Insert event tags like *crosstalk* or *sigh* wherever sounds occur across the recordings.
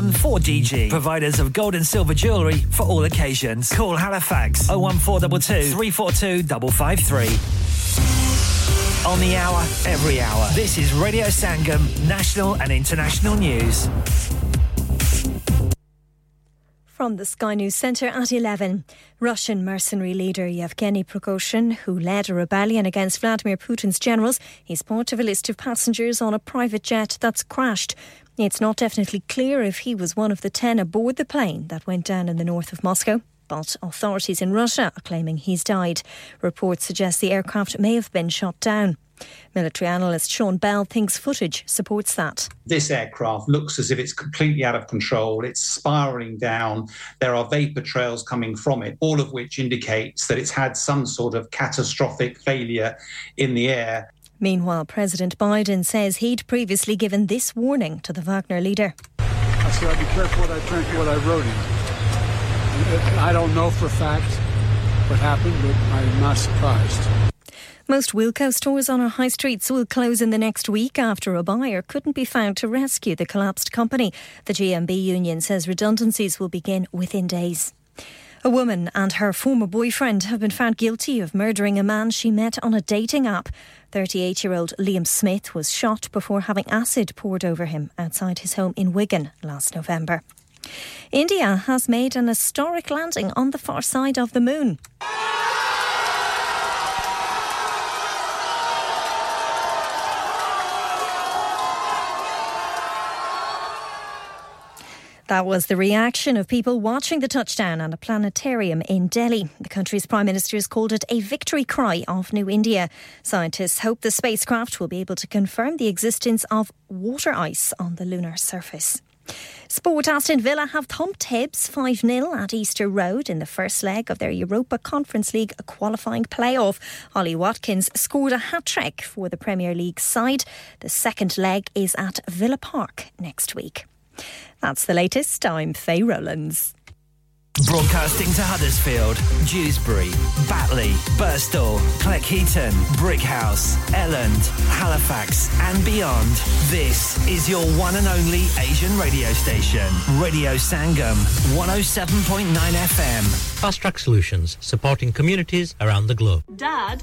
014DG. Providers of gold and silver jewellery for all occasions. Call Halifax 01422 342 553. On the hour, every hour. This is Radio Sangam, national and international news. From the Sky News Centre at 11, Russian mercenary leader Yevgeny Prigozhin, who led a rebellion against Vladimir Putin's generals, is part of a list of passengers on a private jet that's crashed. It's not definitely clear if he was one of the 10 aboard the plane that went down in the north of Moscow but authorities in Russia are claiming he's died. Reports suggest the aircraft may have been shot down. Military analyst Sean Bell thinks footage supports that. This aircraft looks as if it's completely out of control. It's spiraling down. There are vapor trails coming from it, all of which indicates that it's had some sort of catastrophic failure in the air. Meanwhile, President Biden says he'd previously given this warning to the Wagner leader. I said I'd be careful what I drink, what I wrote in. I don't know for a fact what happened, but I'm not surprised. Most Wilko stores on our high streets will close in the next week after a buyer couldn't be found to rescue the collapsed company. The GMB union says redundancies will begin within days. A woman and her former boyfriend have been found guilty of murdering a man she met on a dating app. 38 year old Liam Smith was shot before having acid poured over him outside his home in Wigan last November. India has made an historic landing on the far side of the moon. That was the reaction of people watching the touchdown on a planetarium in Delhi. The country's prime minister has called it a victory cry of New India. Scientists hope the spacecraft will be able to confirm the existence of water ice on the lunar surface. Sport Aston Villa have thumped Hibs 5 0 at Easter Road in the first leg of their Europa Conference League qualifying playoff. Ollie Watkins scored a hat trick for the Premier League side. The second leg is at Villa Park next week. That's the latest. I'm Faye Rowlands. Broadcasting to Huddersfield, Dewsbury, Batley, Birstall, Cleckheaton, Brighouse, Elland, Halifax, and beyond. This is your one and only Asian radio station, Radio Sangam, 107.9 FM. Fast Track Solutions, supporting communities around the globe. Dad.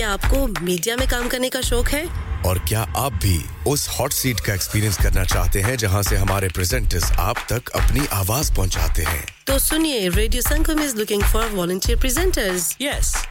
क्या आपको media में काम करने का शौक है? और क्या आप भी उस हॉट सीट का एक्सपीरियंस करना चाहते हैं जहाँ से हमारे प्रेजेंटर्स आप तक अपनी आवाज़ पहुंचाते हैं? तो सुनिए radio Sangam is looking for volunteer presenters yes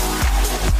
Thank you.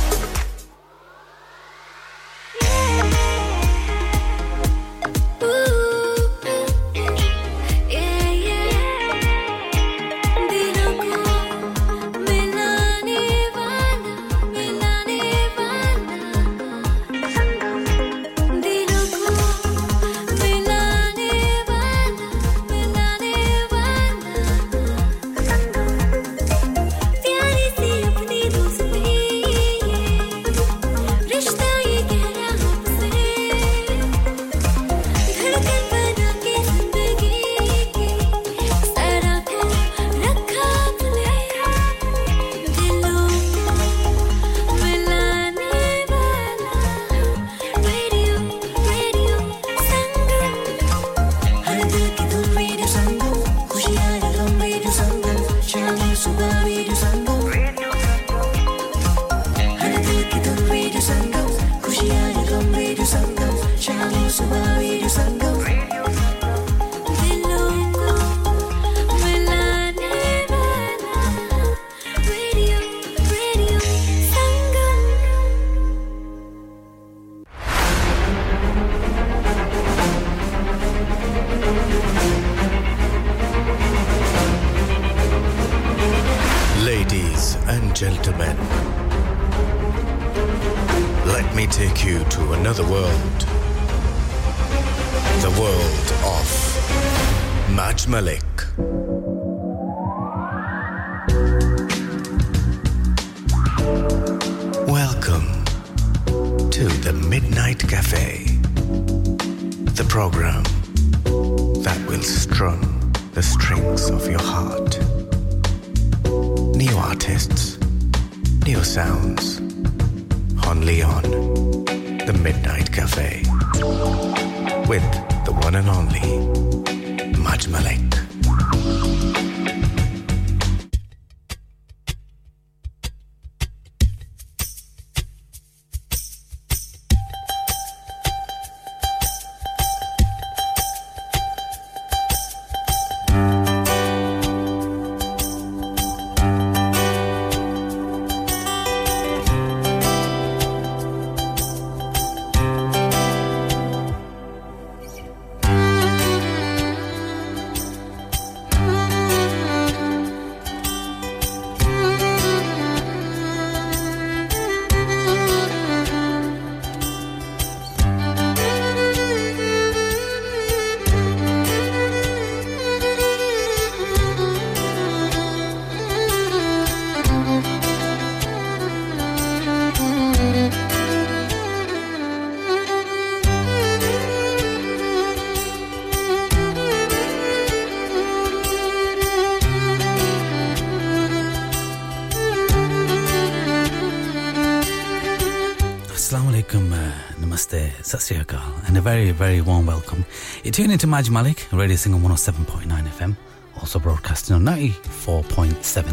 Very, very warm welcome. You're tuning into Maj Malik, Radio Single 107.9 FM, also broadcasting on 94.7.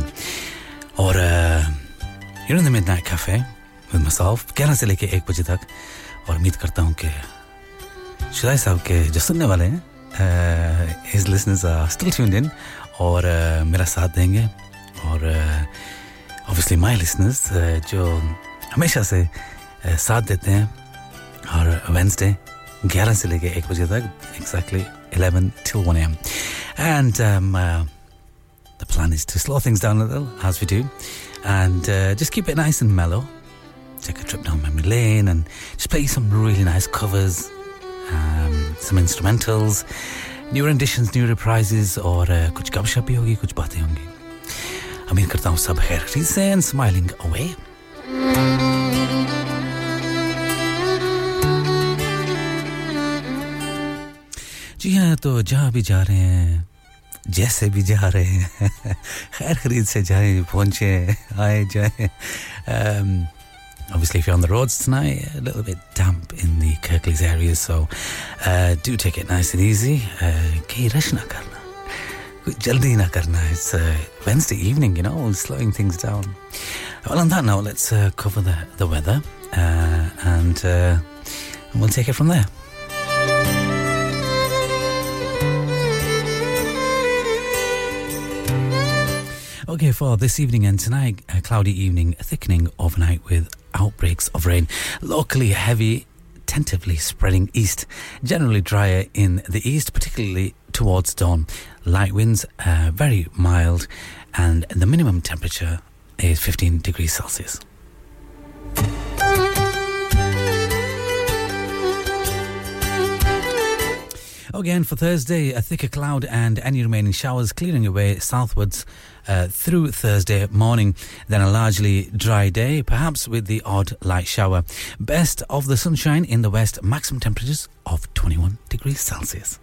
Or uh, you're in the Midnight Cafe with myself, 11 से लेके 1 बजे तक, और उम्मीद करता हूँ कि शुदाई साहब के जो सुनने वाले हैं, uh, his listeners are still tuned in, और uh, मेरा साथ देंगे, और uh, my listeners, uh, जो हमेशा से uh, साथ देते हैं और वेंसडे 11 से लेके 1 बजे तक exactly 11 till 1 a.m. And um, uh, the plan is to slow things down a little as we do and uh, just keep it nice and mellow. Take a trip down memory lane and just play some really nice covers, um, some instrumentals, new renditions, new reprises और uh, कुछ गपशप भी होगी कुछ बातें होंगी उम्मीद करता हूँ सब खैर खरीद से and smiling away. जी हाँ तो जहाँ भी जा रहे हैं जैसे भी जा रहे हैं *laughs* खैर खरीद से जाए पहुँचे आए जाए um, obviously if you're on the roads tonight a little bit damp in the Kirklees area so uh, do take it nice and easy कहीं rush ना करना कोई जल्दी ना करना it's uh, Wednesday evening you know slowing things down well on that note let's uh, cover the, the weather uh, and uh, we'll take it from there Okay, for this evening and tonight, a cloudy evening, thickening overnight with outbreaks of rain. Locally heavy, tentatively spreading east. Generally drier in the east, particularly towards dawn. Light winds, uh, very mild, and the minimum temperature is 15 degrees Celsius. Again, for Thursday, a thicker cloud and any remaining showers clearing away southwards uh, through Thursday morning. Then a largely dry day, perhaps with the odd light shower. Best of the sunshine in the west, maximum temperatures of 21 degrees Celsius.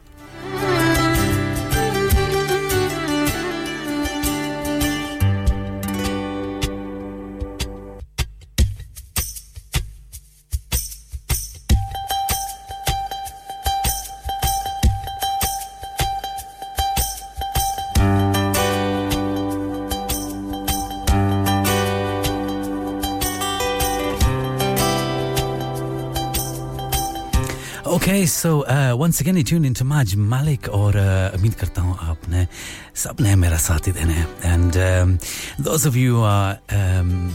Okay, so uh, once again you tune into Maj Malik और uh, उम्मीद करता हूँ आपने सबने मेरा साथ ही देना है and um, those of you who are um,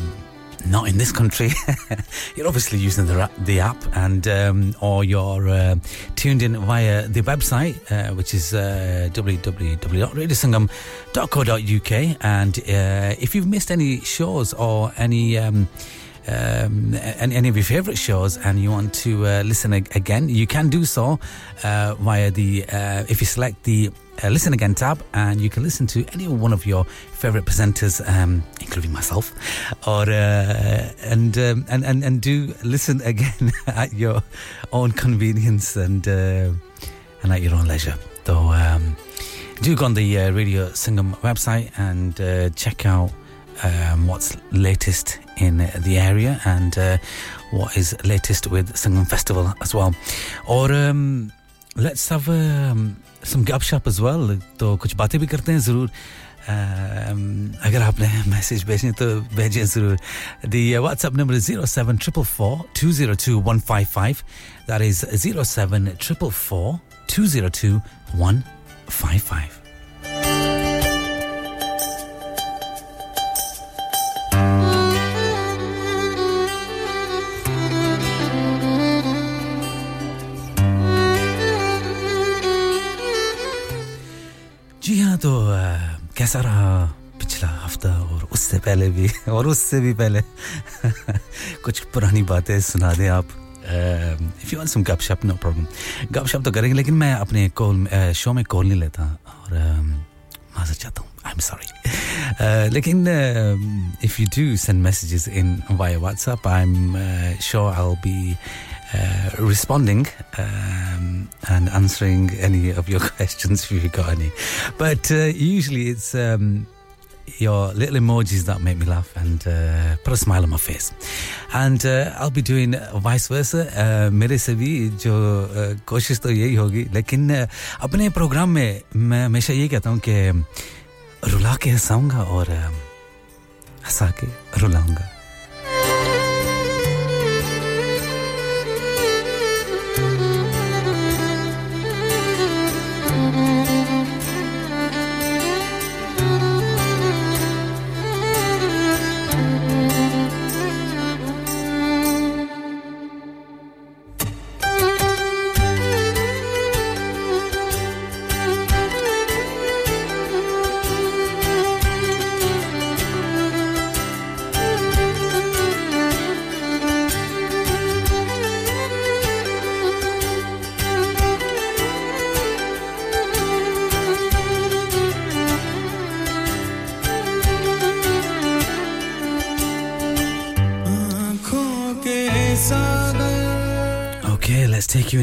not in this country, *laughs* you're obviously using the, the app and um, or you're uh, tuned in via the website, uh, which is uh, www.radiosangam.co.uk. And uh, if you've missed any shows or any um, um, any, of your favourite shows and you want to uh, listen ag- again, you can do so uh, via the, uh, if you select the Listen Again tab, and you can listen to any one of your favourite presenters, um, including myself, or and, um, and and and do listen again *laughs* at your own convenience and and at your own leisure. Though, um, do go on the uh, Radio Sangam website and uh, check out um, what's latest in the area and uh, what is latest with Sangam Festival as well. Or um, let's have um, some gab shop as well. तो कुछ बातें भी करते हैं ज़रूर अगर आपने message भेजने तो भेजें ज़रूर The uh, WhatsApp number is 07444202155 that is 07444202155 202 155 तो कैसा रहा पिछला हफ़्ता और उससे पहले भी, और उससे भी पहले? *laughs* कुछ पुरानी बातें सुना दें आप। इफ़ यू सम गपशप नो प्रॉब्लम गपशप तो करेंगे, लेकिन मैं अपने कॉल शो में कॉल नहीं लेता और माजर चाहता हूँ। आई एम सॉरी लेकिन if you do send messages in via WhatsApp I am sure I be uh, responding um, and answering any of your *laughs* questions if you've got any. But uh, usually it's um, your little emojis that make me laugh and uh, put a smile on my face. And uh, I'll be doing vice versa. Uh, मेरे से भी जो uh, कोशिश तो यही होगी लेकिन uh, अपने प्रोग्राम में मैं हमेशा ये कहता हूँ कि रुला के हंसाऊंगा और uh, हंसा के रुलाऊंगा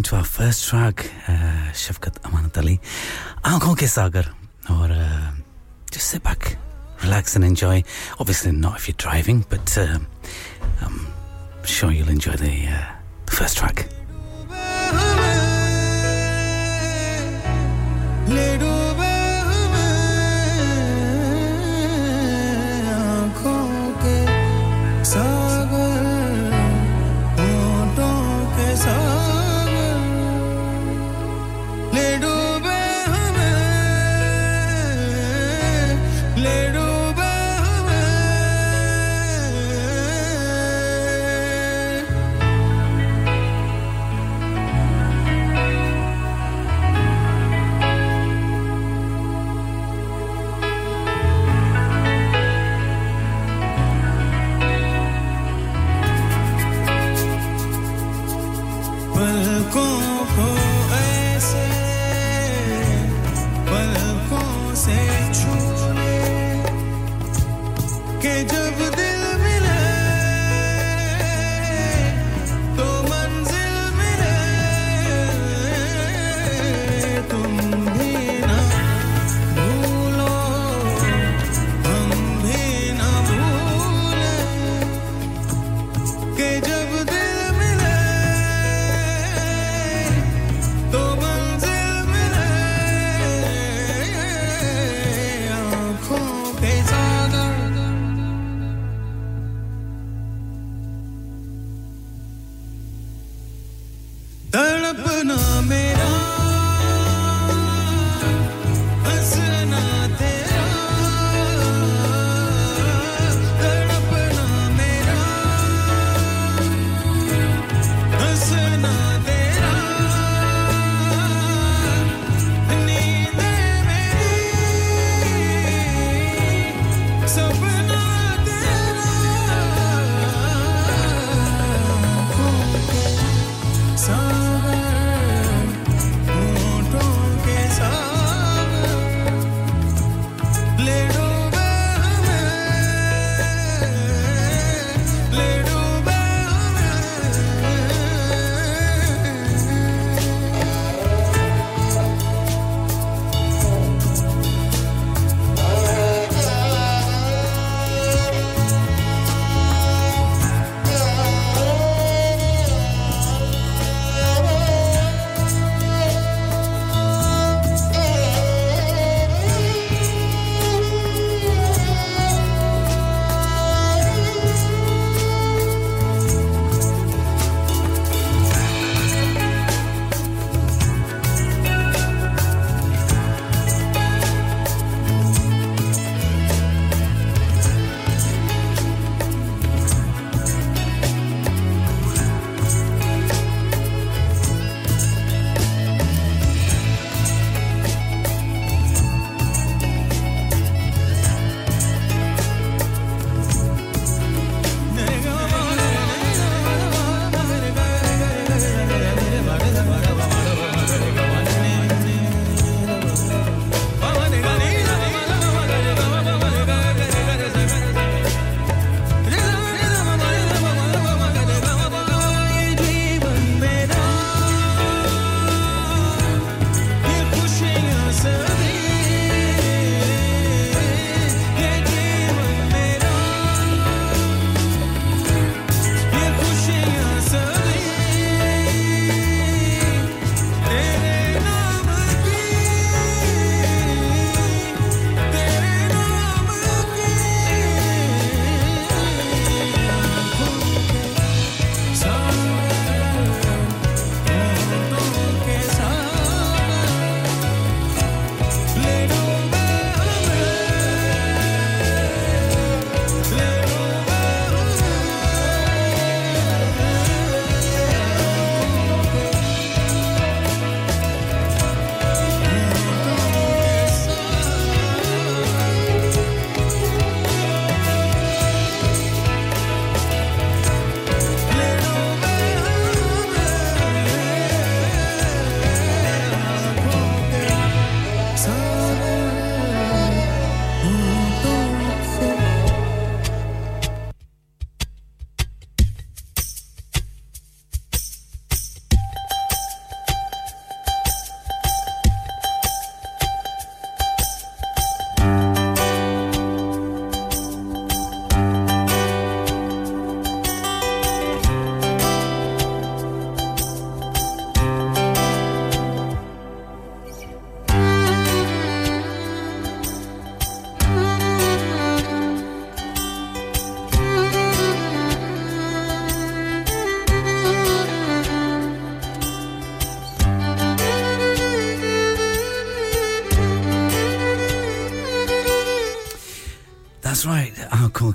into our first track, uh, Shafqat Amanat Ali, Aankhon Ke Sagar. Or uh, just sit back, relax and enjoy. Obviously, not if you're driving, but uh, I'm sure you'll enjoy the, uh, the first track.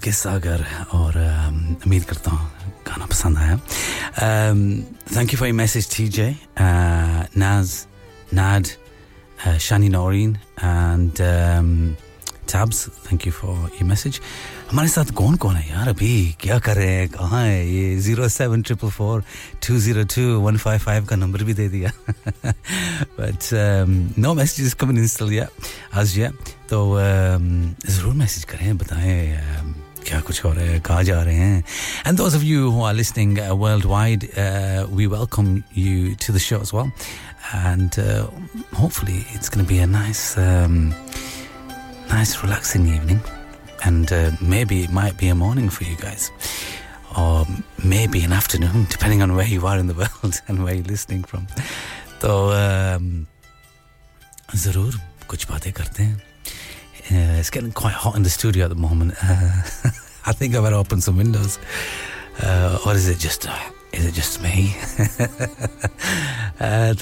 के सागर और उम्मीद करता हूँ गाना पसंद आया. Thank you for uh, Naz, Nad, uh, Shani Noreen, and um, Tabs. Thank you for your message. हमारे साथ कौन कौन है यार अभी क्या कर रहे हैं कहाँ है ये zero seven triple four two zero two one five five का नंबर भी दे दिया but no messages coming in still या आज या तो um, ज़रूर मैसेज करें बताएँ um, क्या कुछ हो रहा है कहाँ जा रहे हैं and those of you who are listening uh, worldwide uh, we welcome you to the show as well and uh, hopefully it's going to be a nice um, nice relaxing evening and uh, maybe it might be a morning for you guys or maybe an afternoon *laughs* depending on where you are in the *laughs* world and where you're listening from तो um, ज़रूर कुछ बातें करते हैं yeah, it's getting quite hot in the studio at the moment. Uh, *laughs* I think I better open some windows. Uh, or is it just? Uh, is it just me? *laughs* uh,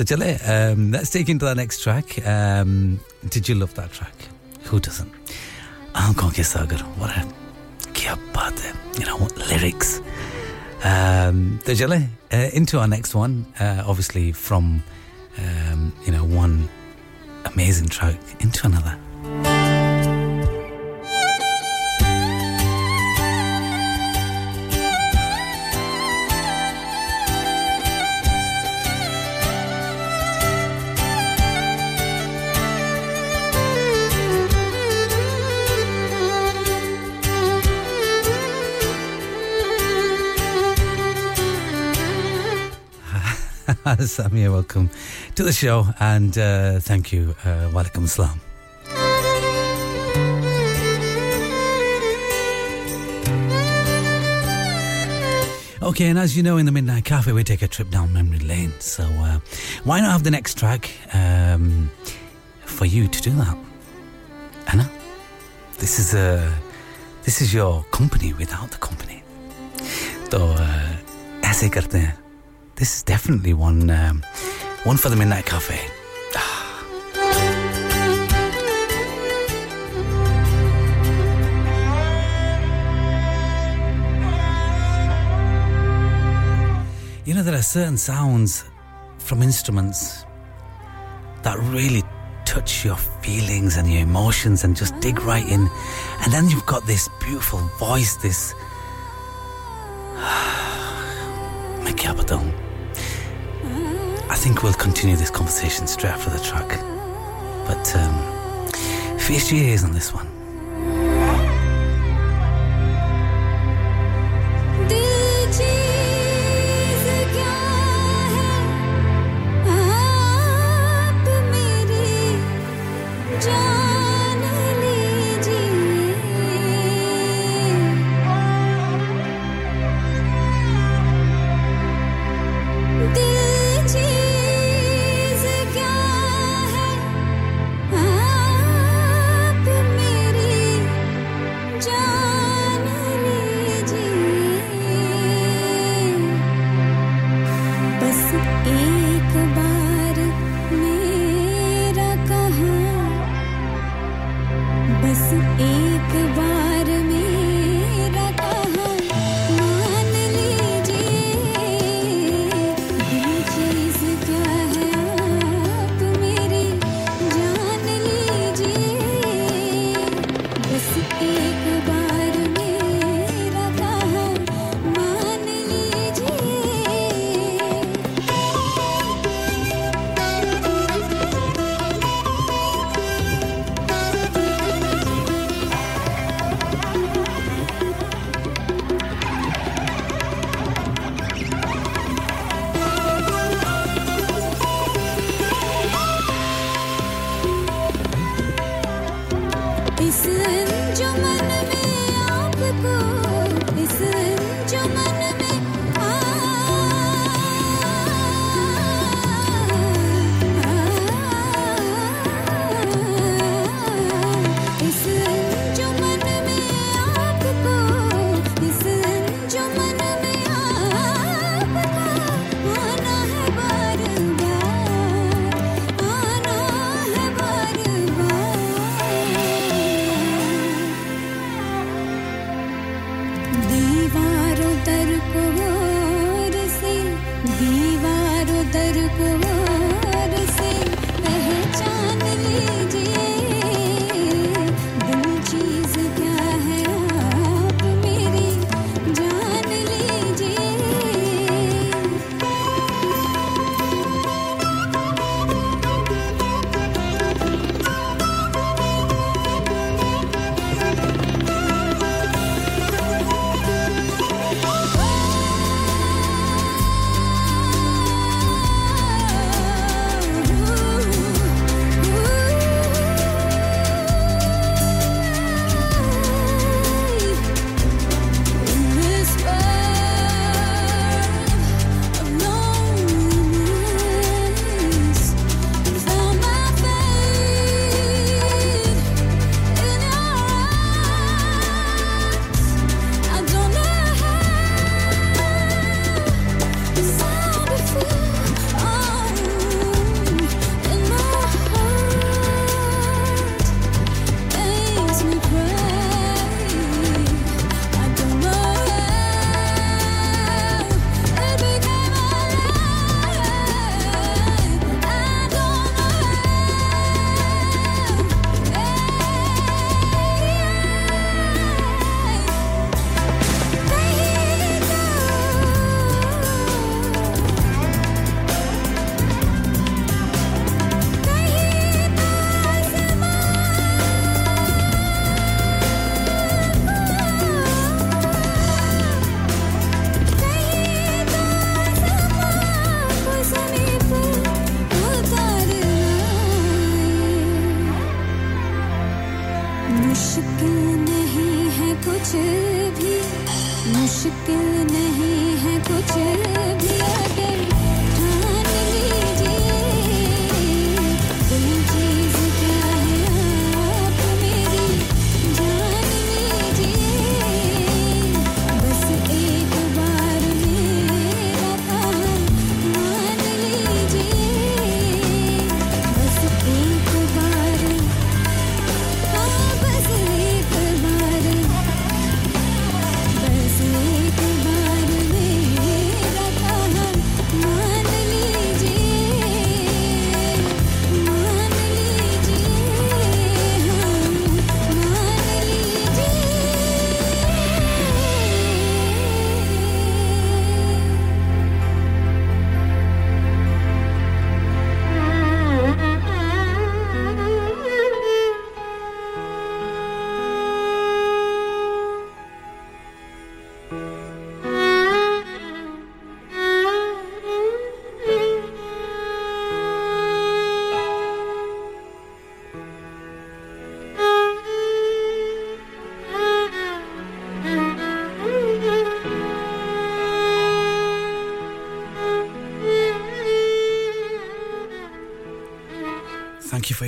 um, let's take into the next track. Um, did you love that track? Who doesn't? Aankhon ke sagar, what a kya. You know, lyrics. Um, Tajale, uh, into our next one. Uh, obviously, from um, you know one amazing track into another. Samia, *laughs* welcome to the show and uh, thank you. Uh, Walaikum salam. Okay, and as you know, in the Midnight Cafe, we take a trip down memory lane. So uh, why not have the next track um, for you to do that? Anna, this is uh, this is your company without the company. तो uh, ऐसे करते हैं. this is definitely one um, one for the Midnight Cafe. you know, there are certain sounds from instruments that really touch your feelings and your emotions and just dig right in. And then you've got this beautiful voice, this. *sighs* *sighs* Macabre think we'll continue this conversation straight after the track. But um, feast your ears on this one.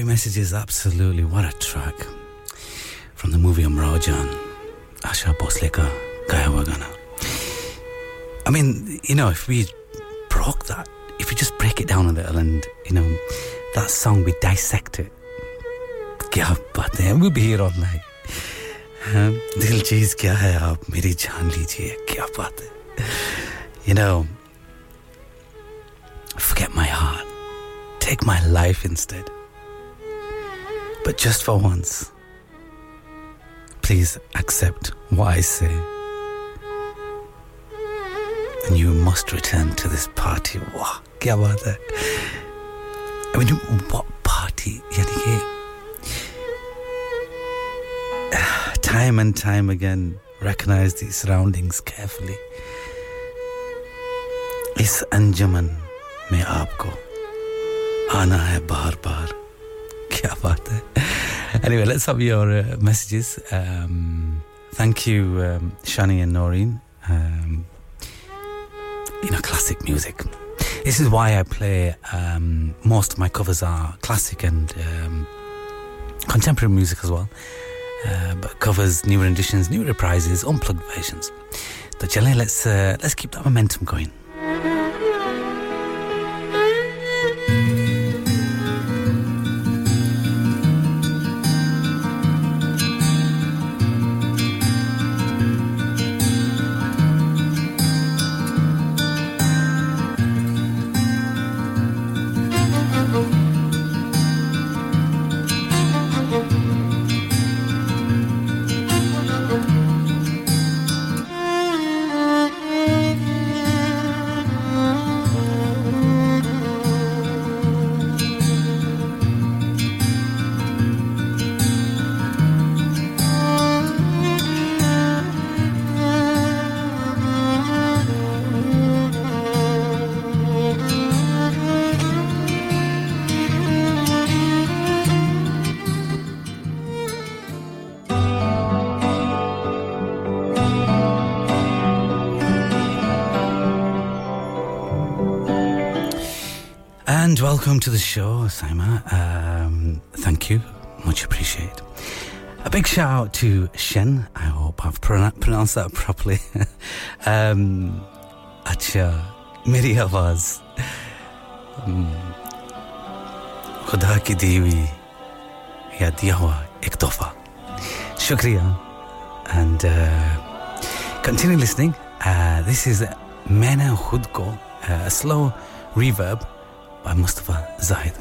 messages, absolutely. What a track. From the movie Umrao Jaan, Asha Bhosle ka, Gaya Wagana. I mean, you know, if we broke that, if we just break it down a little and, you know, that song, we dissect it. क्या बातें हैं we'll be here all night. दिल चीज क्या है आप मेरी जान लीजिए You know, forget my heart. Take my life instead. But just for once, please accept what I say. And you must return to this party. Wow, क्या बात है? I mean, what party? *sighs* यानी कि time and time again, recognize these surroundings carefully. इस अंजमन में आपको आना है बार बार क्या बात है anyway let's have your uh, messages um, thank you um, Shani and Noreen um, you know classic music this is why I play um, most of my covers are classic and um, contemporary music as well uh, but covers new renditions new reprises unplugged versions so Jelly, let's uh, let's keep that momentum going welcome to the show, Saima. Um, thank you. Much appreciated. A big shout out to Shen. I hope I've pronou- pronounced that properly. *laughs* um, अच्छा मेरी आवाज हम्म, खुदा की दी हुई या दिया हुआ एक तोहफा Shukriya. And uh, continue listening. Uh, this is Maina Khud Ko, uh, a slow reverb by Mustafa Zahid.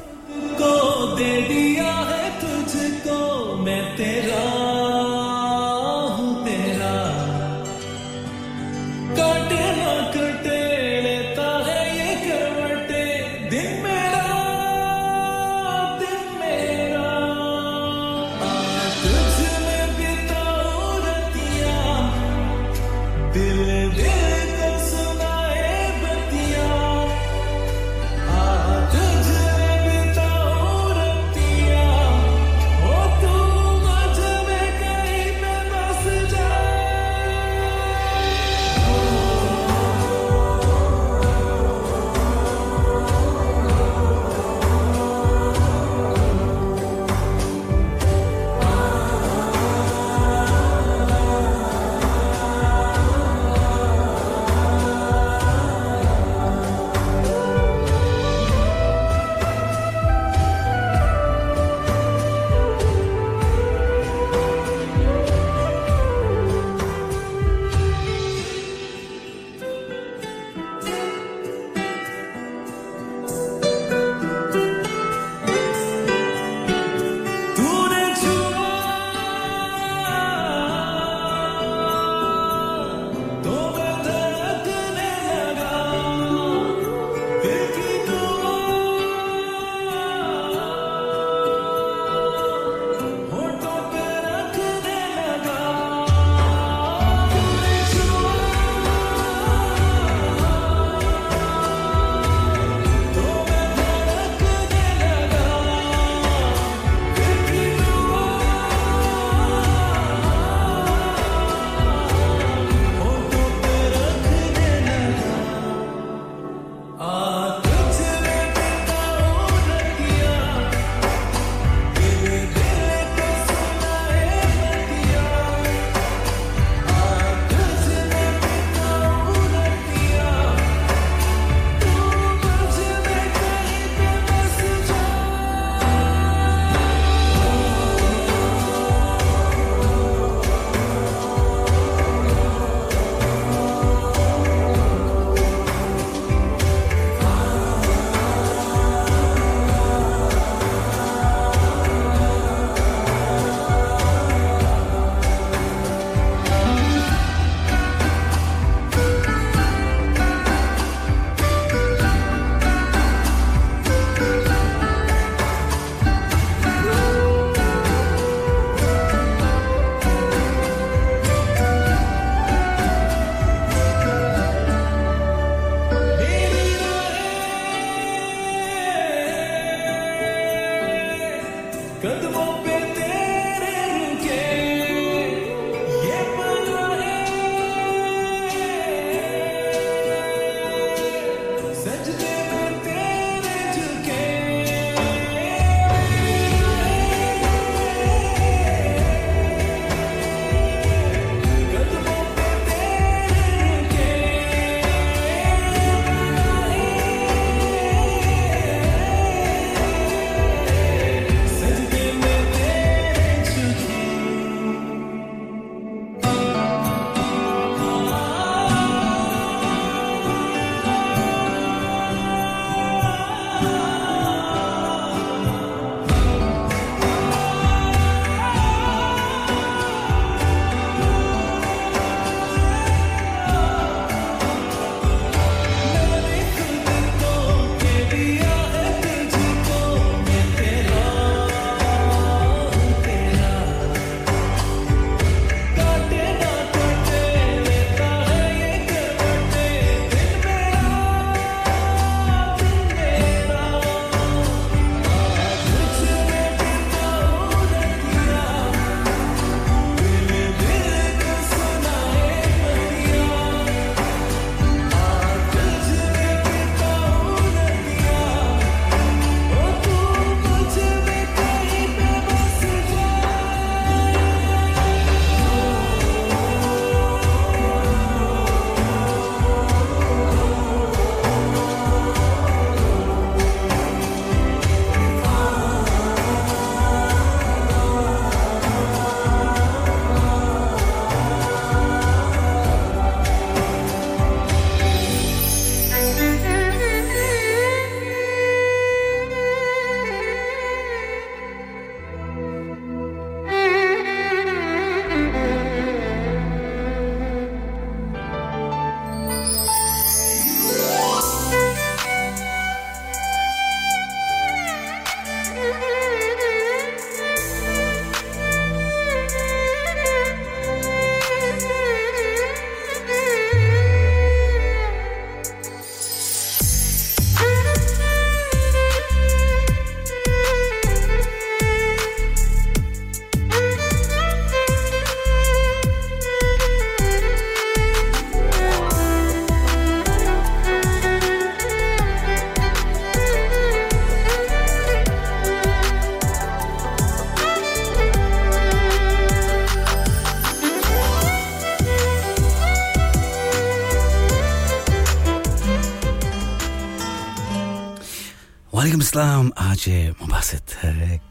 इस्लाम आज मुबासत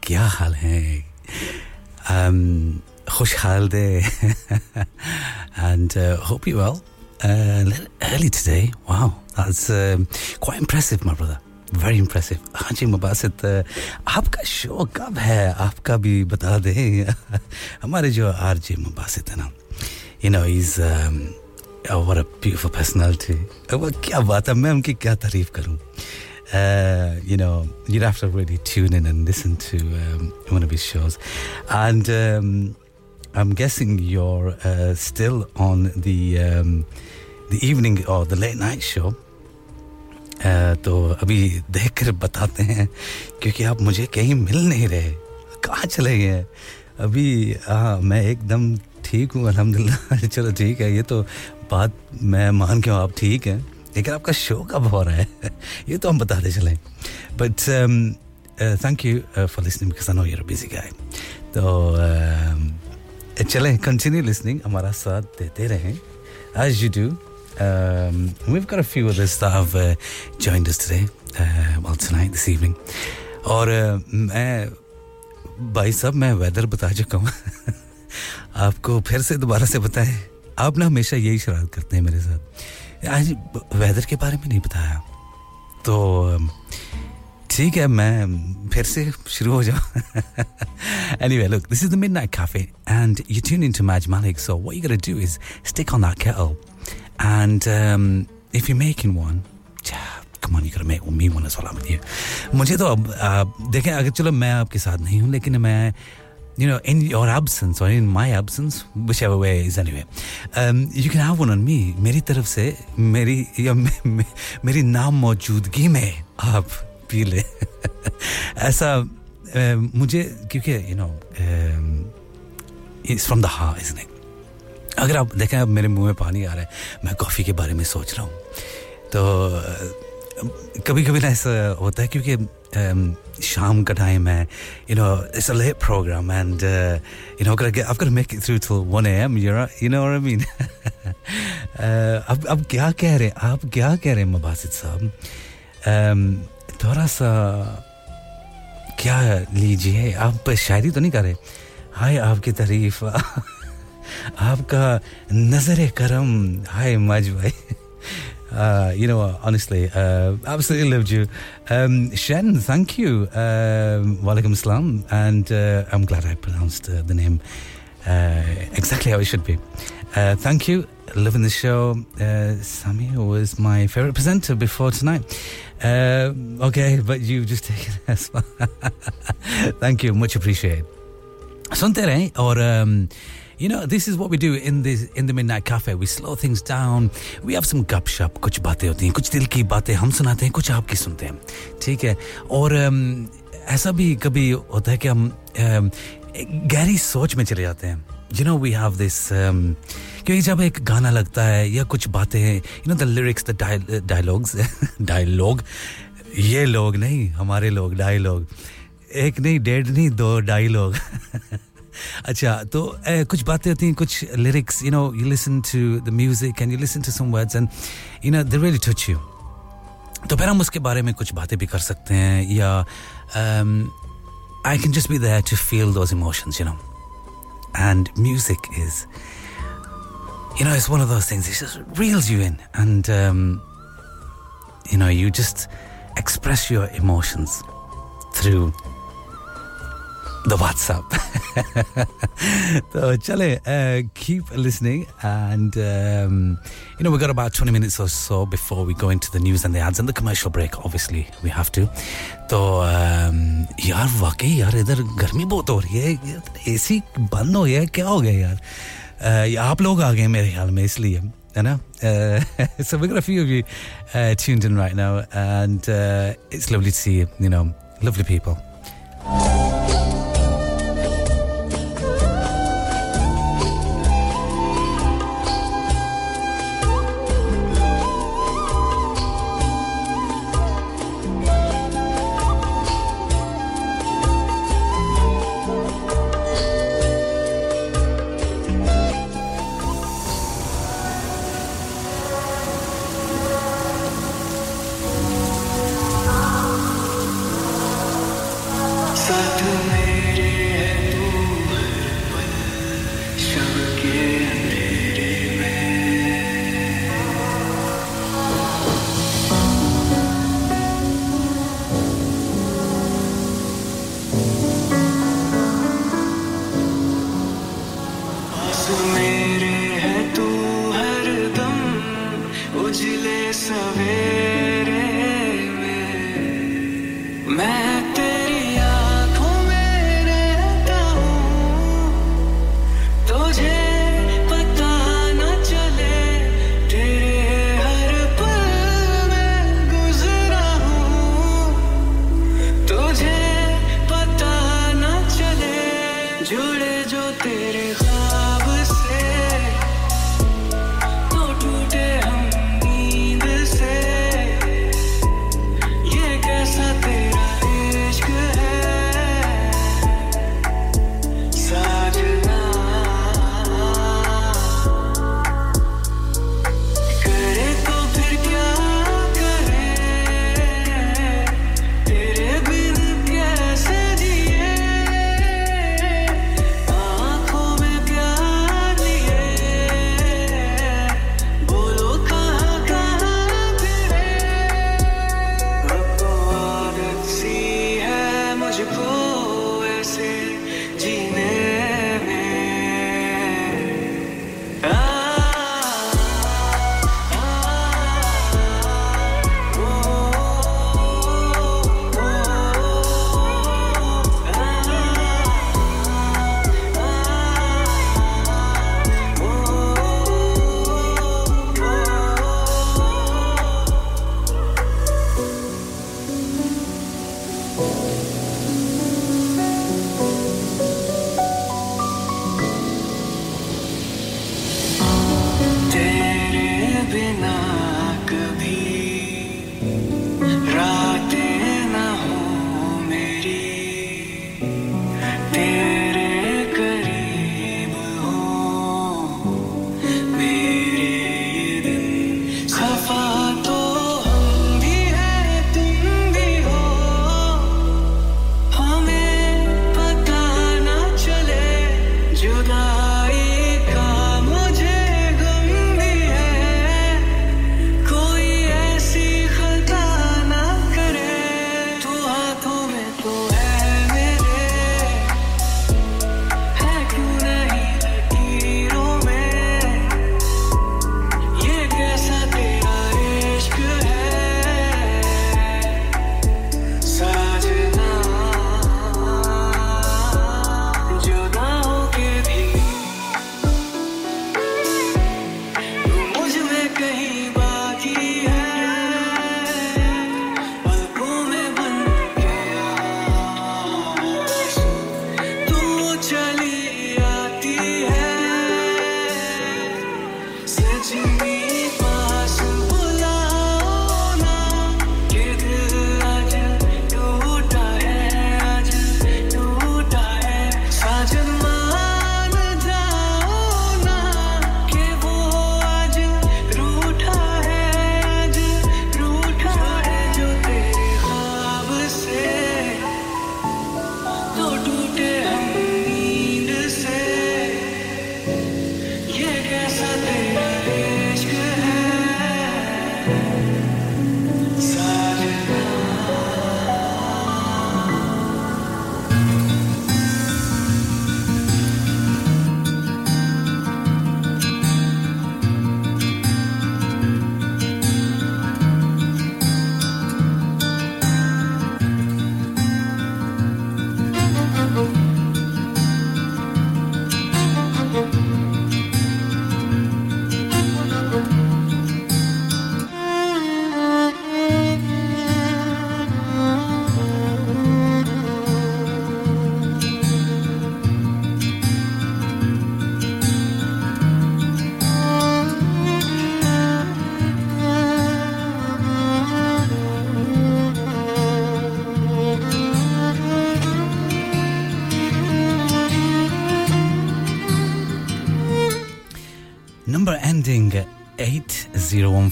क्या हाल है? um, खुश हाल they and hope you well early today wow that's quite impressive my brother very impressive हाँ जी मुबासत आपका show कब है? आपका भी बता दें। *laughs* हमारे जो आर जे मुबासत है ना you know is what a क्या बात है? मैं उनकी क्या तारीफ़ करूँ? Uh, you know, you'd have to really tune in and listen to um, one of his shows. And um, I'm guessing you're uh, still on the um, the evening or the late night show. Uh, तो अभी देख कर बताते हैं क्योंकि आप मुझे कहीं मिल नहीं रहे कहाँ चले गए अभी हाँ मैं एकदम ठीक हूँ अल्हम्दुलिल्लाह चलो ठीक है ये तो बात मैं मान के हूँ आप ठीक हैं लेकिन आपका शो कब हो रहा है? ये तो हम बताते चलें। But thank you for listening because I know you're busy guy तो uh, चलें कंटिन्यू लिसनिंग हमारा साथ देते रहें। As you do Um, we've got a few others that have uh, joined us today, uh, well tonight, this evening. और uh, मैं भाई साहब मैं वेदर बता चुका हूँ। *laughs* आपको फिर से दोबारा से बताएँ। आप ना हमेशा यही शरारत करते हैं मेरे साथ। आज वेदर के बारे में नहीं बताया। तो ठीक है, मैं फिर से शुरू हो जाऊँ। Anyway look this is the midnight cafe and you tune into Maaz Malik so what you gonna do is stick on that kettle and if you making one come on you gonna make me one as well मुझे तो अब देखें, अगर, चलो, मैं आपके साथ नहीं हूँ, लेकिन मैं you know, in your absence or in my absence, whichever way is anyway, um, you can have one on me. मेरी तरफ़ से मेरी या मे, मे, मेरी नाम मौजूदगी में आप पी ले ऐसा uh, मुझे क्योंकि you know um, it's from the heart isn't it अगर आप देखें अब मेरे मुँह में पानी आ रहा है मैं कॉफ़ी के बारे में सोच रहा हूँ तो कभी कभी ना ऐसा होता है क्योंकि um, शाम का टाइम है know it's a late program and uh, you know I've got to make it through till 1 a.m. you're you know what I mean uh, अब अब क्या कह रहे हैं आप क्या कह रहे हैं मबासित साहब um, थोड़ा सा क्या लीजिए आप शायरी तो नहीं कर रहे हाय आपकी तारीफ़ आपका नज़र करम हाय मज भाई Uh, you know what? Honestly, uh, absolutely loved you. Um, Shen, thank you. Um, Walaikum salam. And uh, I'm glad I pronounced uh, the name uh, exactly how it should be. Thank you. Loving the show. Sami was my favorite presenter before tonight. Okay, but you've just *laughs* taken well. thank you. Much appreciated. Sunte or um, you know, this is what we do in this in the midnight cafe. We slow things down. We have some shop. कुछ बातें होती हैं कुछ दिल की बातें हम सुनाते हैं कुछ आपकी सुनते हैं ठीक है और um, ऐसा भी कभी होता है कि हम um, गहरी सोच में चले जाते हैं you know we have this um, क्योंकि जब एक गाना लगता है या कुछ बातें you know the lyrics the dialogues dialogue ये लोग नहीं हमारे लोग डायलॉग एक नहीं डेढ़ नहीं दो ढाई लोग अच्छा तो uh, कुछ बातें होती हैं कुछ lyrics you know you listen to the music and you listen to some words and you know they really touch you तो फिर हम उसके बारे में कुछ बातें भी कर सकते हैं या I can just be there to feel those emotions you know and music is you know, it's one of those things, it just reels you in. And, um, you know, you just express your emotions through the WhatsApp. *laughs* so, chale, uh, keep listening. And, um, you know, we've got about 20 minutes or so before we go into the news and the ads and the commercial break. Obviously, we have to. तो um, यार वाकई यार इधर गर्मी बहुत हो रही है एसी बंद हो गया क्या हो गया यार uh, आप लोग आ गए मेरे ख्याल में इसलिए है ना uh, *laughs* so we've got a few of you uh, tuned in right now and uh, it's lovely to see you you know lovely people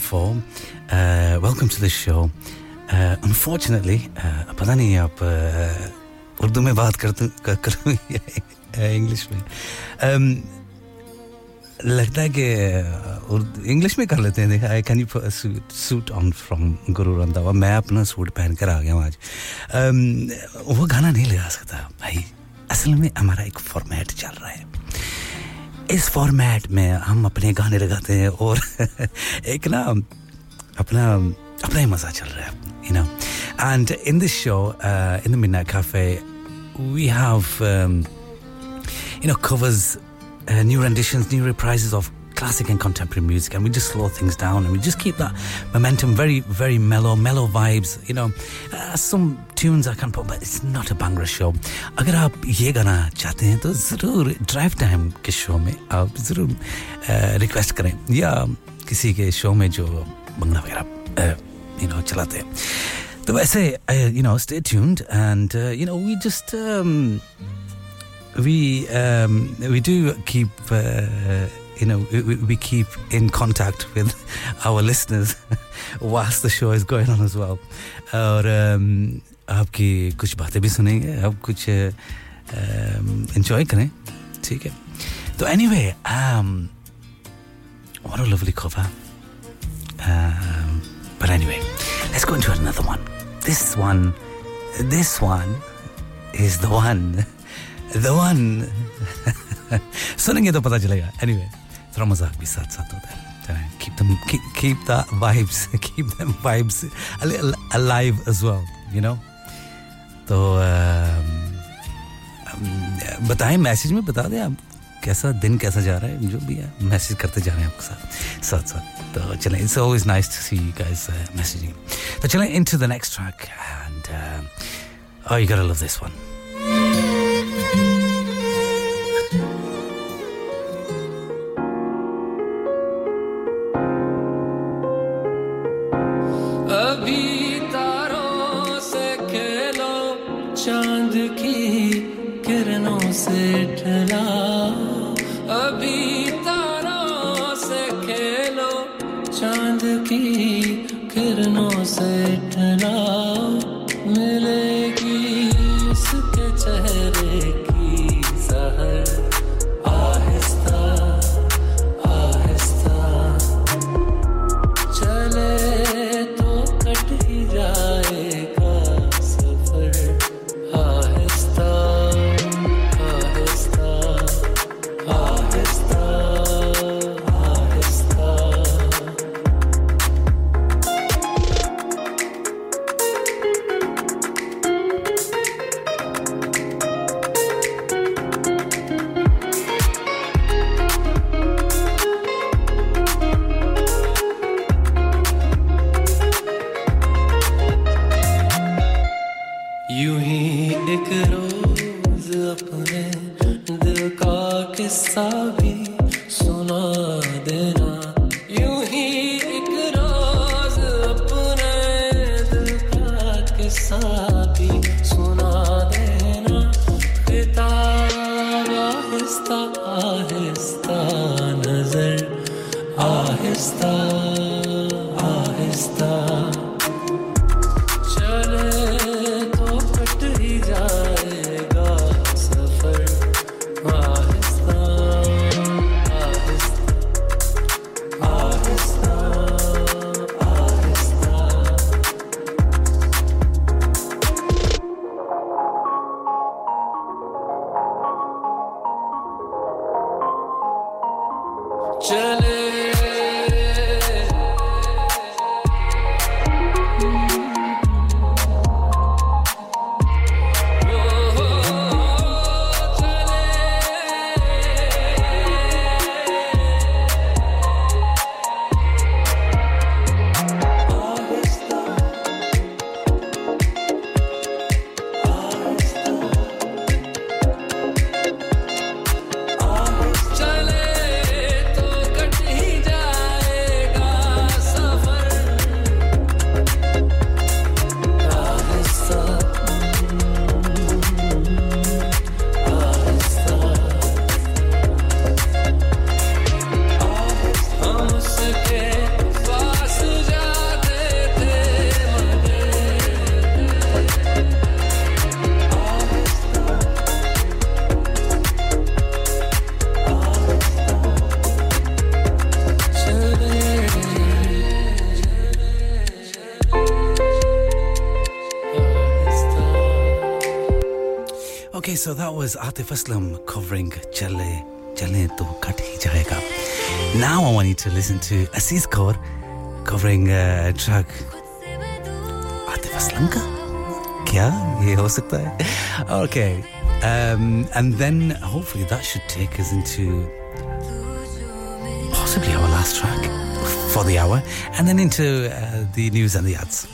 for. Uh, welcome to the show. Uh, unfortunately uh, पता नहीं आप uh, Urdu में बात कर करूँ *laughs* English में? Um, लगता है कि uh, इंग्लिश में कर लेते हैं। देखा I can you suit on from Guru Randhawa मैं अपना सूट पहन कर आ गया हूँ आज। Um, वो गाना नहीं लगा सकता। भाई असल में हमारा एक फॉर्मेट इस फॉर्मेट में हम अपने गाने लगाते हैं और *laughs* एक ना, अपना अपना ही मज़ा चल रहा है you know and in this show in the मिन्ना cafe we have you know covers new renditions new reprises of classic and contemporary music and we just slow things down and we just keep that momentum very very mellow mellow vibes you know uh, some tunes I can put but it's not a Bhangra show अगर आप ये गाना चाहते हैं तो ज़रूर drive time के show में आप ज़रूर रिक्वेस्ट करें या किसी के शो में जो बंगला वगैरह यू नो चलाते हैं तो वैसे you know stay tuned and you know we just we um, we do keep uh, you know we, we keep in contact with *laughs* our listeners *laughs* whilst the show is going on as well और um, आपकी कुछ बातें भी सुनेंगे आप कुछ enjoy um, करें ठीक है तो anyway um, what a lovely cover um, but anyway let's go into another one this one this one is the one *laughs* the one सुनेंगे तो पता चलेगा एनीवे थोड़ा मजाक भी साथ साथ होता है चलें keep them keep, keep that vibes keep them vibes a little alive as well you know तो बताएं मैसेज में बता दें आप कैसा दिन कैसा जा रहा है जो भी है मैसेज करते जा रहे हैं आपके साथ साथ साथ तो चलें it's always nice to C you guys messaging तो चलें into the next track and oh you gotta love this one So that was Atif Aslam covering Chale Chale To Kat Hi Jayega. Now I want you to listen to Asees Kaur covering uh, a track Atif Aslam ka? Kya? Ye ho sakta hai? *laughs* Okay. Um, and then hopefully that should take us into possibly our last track for the hour and then into uh, the news and the ads.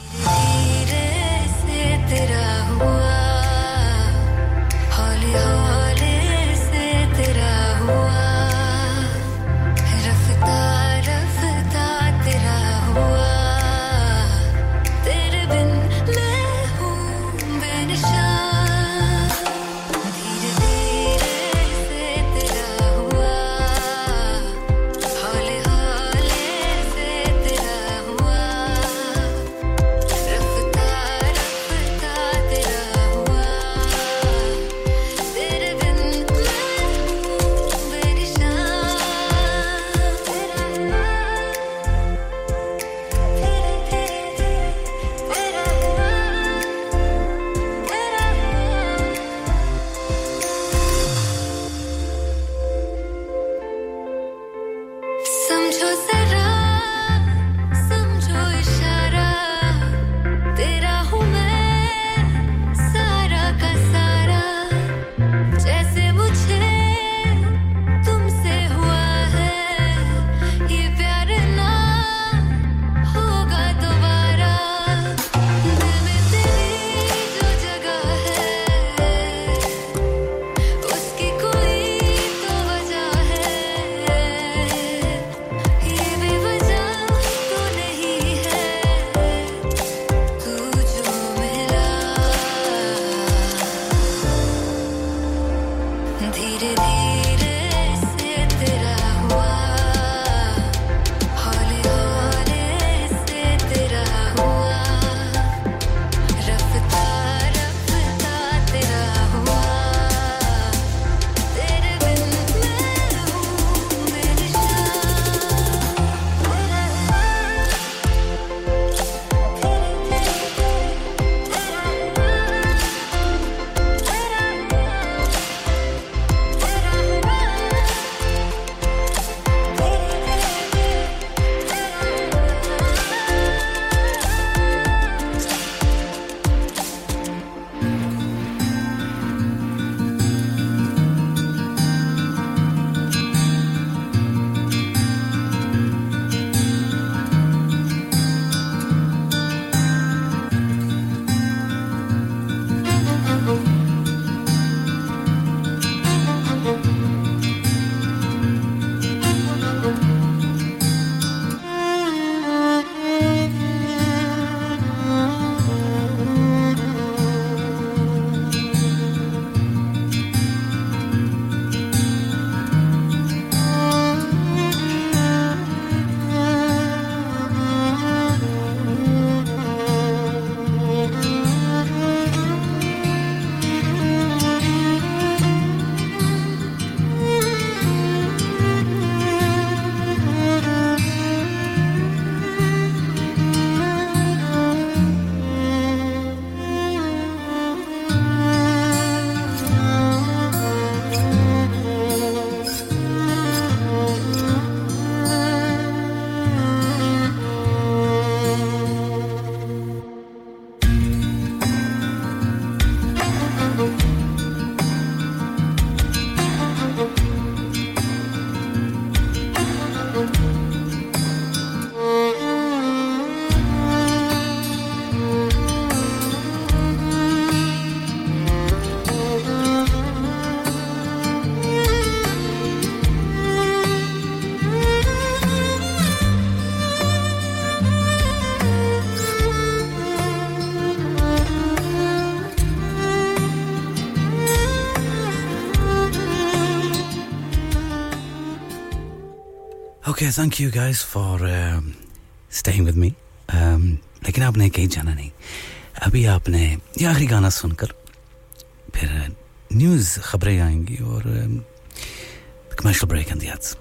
Okay, thank you guys for um, staying with me. Um, लेकिन आपने कहीं जाना नहीं अभी आपने ये आखिरी गाना सुनकर फिर न्यूज़ खबरें आएंगी और commercial break and the ads.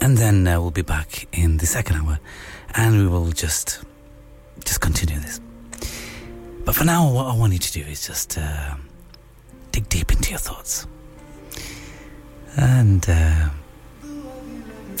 And then uh, we'll be back in the second hour and we will just just continue this. But for now, what I want you to do is just uh, dig deep into your thoughts. And uh,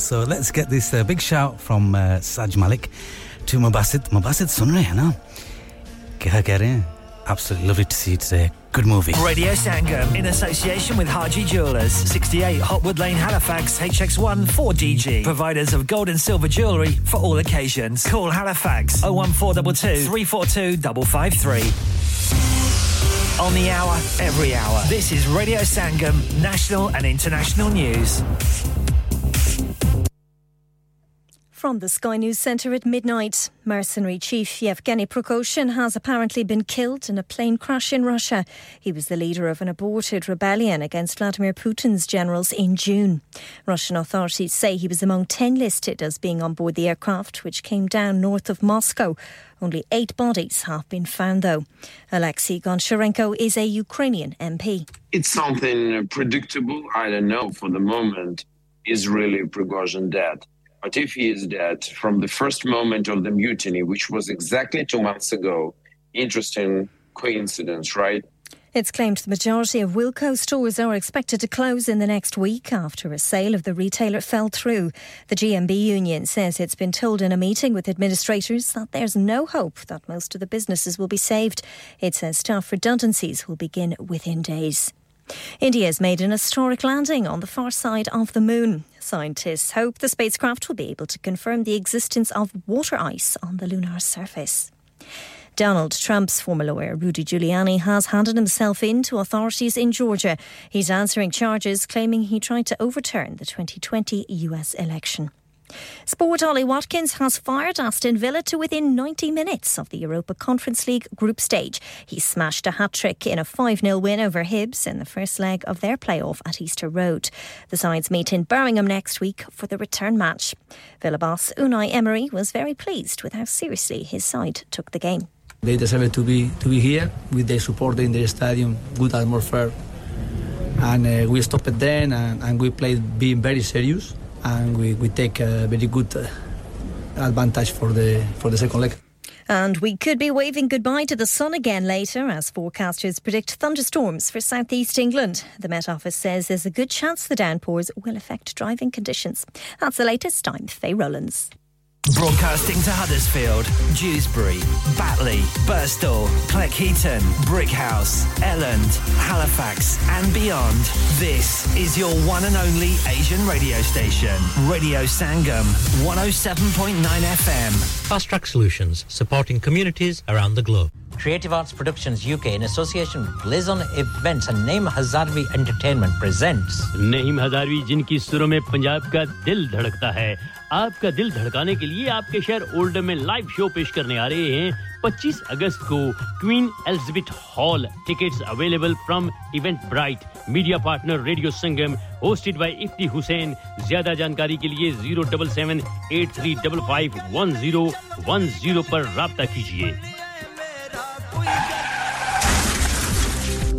So let's get this uh, big shout from uh, Saj Malik to Mubasid. Mubasid, sun rahe hai na? Kya? Absolutely lovely to see you today. Good movie. Radio Sangam in association with Haji Jewelers, 68 Hopwood Lane, Halifax, HX1 4DG. Providers of gold and silver jewellery for all occasions. Call Halifax 01422 342 553. On the hour, every hour. This is Radio Sangam, national and international news. From the Sky News Centre at midnight, mercenary chief Yevgeny Prigozhin has apparently been killed in a plane crash in Russia. He was the leader of an aborted rebellion against Vladimir Putin's generals in June. Russian authorities say he was among 10 listed as being on board the aircraft, which came down north of Moscow. Only eight bodies have been found, though. Alexei Goncharenko is a Ukrainian MP. It's something predictable. I don't know for the moment. Is really Prigozhin dead? But if he is dead from the first moment of the mutiny, which was exactly two months ago, interesting coincidence, right? It's claimed the majority of Wilko stores are expected to close in the next week after a sale of the retailer fell through. The GMB union says it's been told in a meeting with administrators that there's no hope that most of the businesses will be saved. It says staff redundancies will begin within days. India has made an historic landing on the far side of the moon. Scientists hope the spacecraft will be able to confirm the existence of water ice on the lunar surface. Donald Trump's former lawyer, Rudy Giuliani, has handed himself in to authorities in Georgia. He's answering charges claiming he tried to overturn the 2020 US election. Sport Ollie Watkins has fired Aston Villa to within 90 minutes of the Europa Conference League group stage. He smashed a hat trick in a 5 0 win over Hibs in the first leg of their playoff at Easter Road. The sides meet in Birmingham next week for the return match. Villa boss Unai Emery was very pleased with how seriously his side took the game. They deserve to be to be here with the support in the stadium, good atmosphere, and uh, we stopped it then, and, and we played being very serious, and we, we take a very good uh, advantage for the for the second leg. And we could be waving goodbye to the sun again later as forecasters predict thunderstorms for southeast England. The Met Office says there's a good chance the downpours will affect driving conditions. That's the latest. I'm Faye Rollins. Broadcasting to Huddersfield, Dewsbury, Batley, Birstall, Cleckheaton, Brighouse, Elland, Halifax, and beyond. This is your one and only Asian radio station, Radio Sangam, 107.9 FM. Fast Track Solutions, supporting communities around the globe. Creative Arts Productions UK in association with Blizzon Events and Naim Hazarvi Entertainment presents. Naim Hazarvi, जिनकी सुरों में पंजाब का दिल धड़कता है आपका दिल धड़काने के लिए आपके शहर ओल्डर में लाइव शो पेश करने आ रहे हैं। 25 अगस्त को Queen Elizabeth Hall tickets available from Eventbrite media partner radio Sangam hosted by Ifti Hussain ज़्यादा जानकारी के लिए zero double seven eight three double five one zero one zero पर रब्ता कीजिए।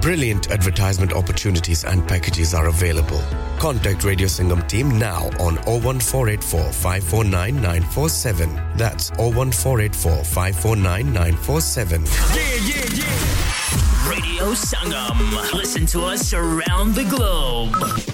Brilliant advertisement opportunities and packages are available. Contact Radio Sangam team now on 01484 549 947. That's 01484 549 947. Yeah, yeah, yeah. Radio Sangam. Listen to us around the globe.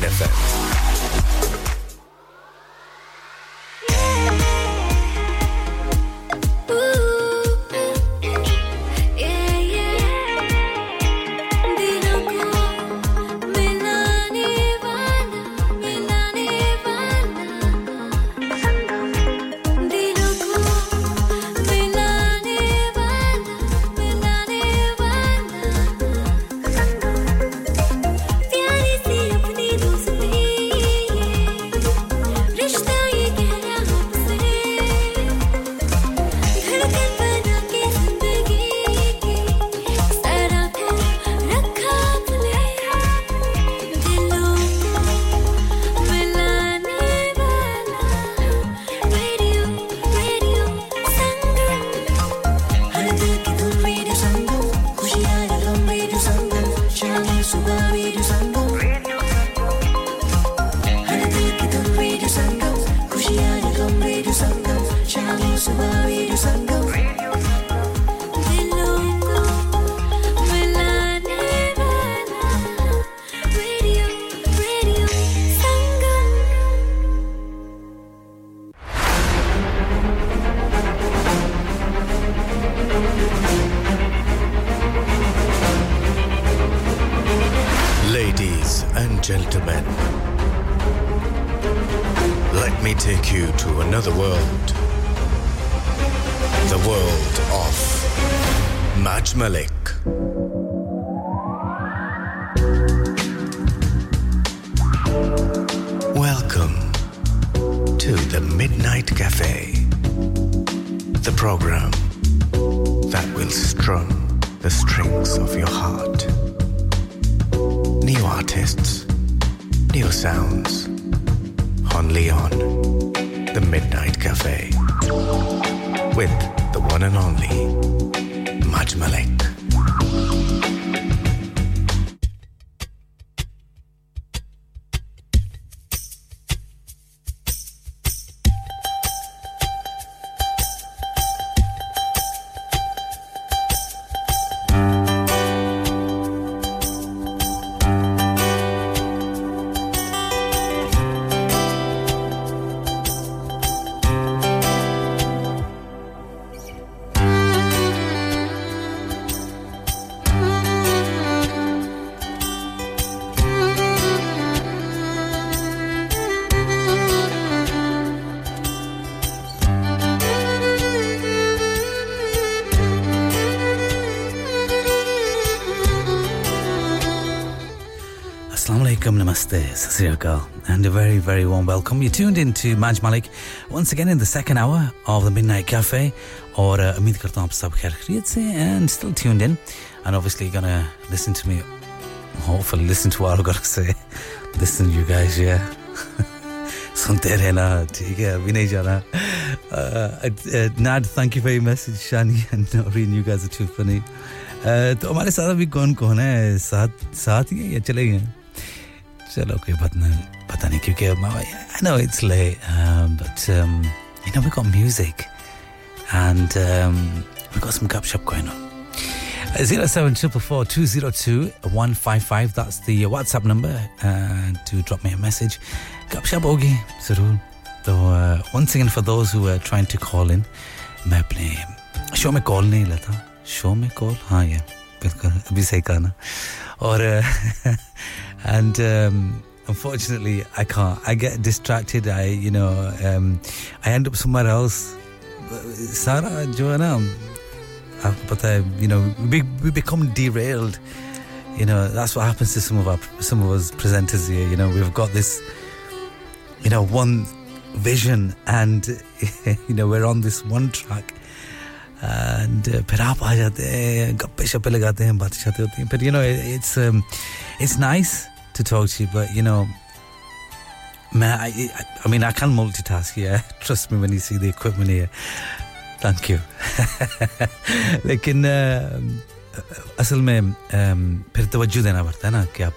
FM. namaste, sasriyakal, and a very, very warm welcome. You tuned in to Maj Malik once again in the second hour of the Midnight Cafe. और uh, उम्मीद करता हूँ आप सब खैर खैरियत से and still tuned in and obviously you're gonna listen to me hopefully listen to what I've got to say listen to you guys yeah सुनते रहना ठीक है अभी नहीं जाना uh, uh, Nad thank you for your message Shani and Noreen you guys are too funny uh, तो हमारे साथ अभी कौन कौन है साथ साथ ही है या चले गए चलो कोई बात नहीं पता नहीं क्योंकि I know it's late um, but um, you know we got music and um, we've got some gap shop going on. Uh, Zero seven triple four two zero two one five five. That's the WhatsApp number uh, to drop me a message. Gap shop hogi जरूर. So uh, once again for those who are trying to call in, मैं अपने show में call नहीं लेता. Show में call हाँ ये बिल्कुल अभी सही कहा ना. और uh, and um, unfortunately I can't. I get distracted. I you know um, I end up somewhere else. सारा जो है ना आपको पता है you know we, we become derailed you know that's what happens to some of our some of us presenters here you know we've got this you know one vision and *laughs* you know we're on this one track and uh, फिर आप आ जाते हैं गप्पे शप्पे लगाते हैं बातें शातें होती हैं फिर you know it's um, it's nice to talk to you but you know Man, I, I, I mean, I can multitask, yeah. *laughs* Trust me when you see the equipment here. Thank you. लेकिन असल में फिर तवज्जो देना पड़ता है ना कि आप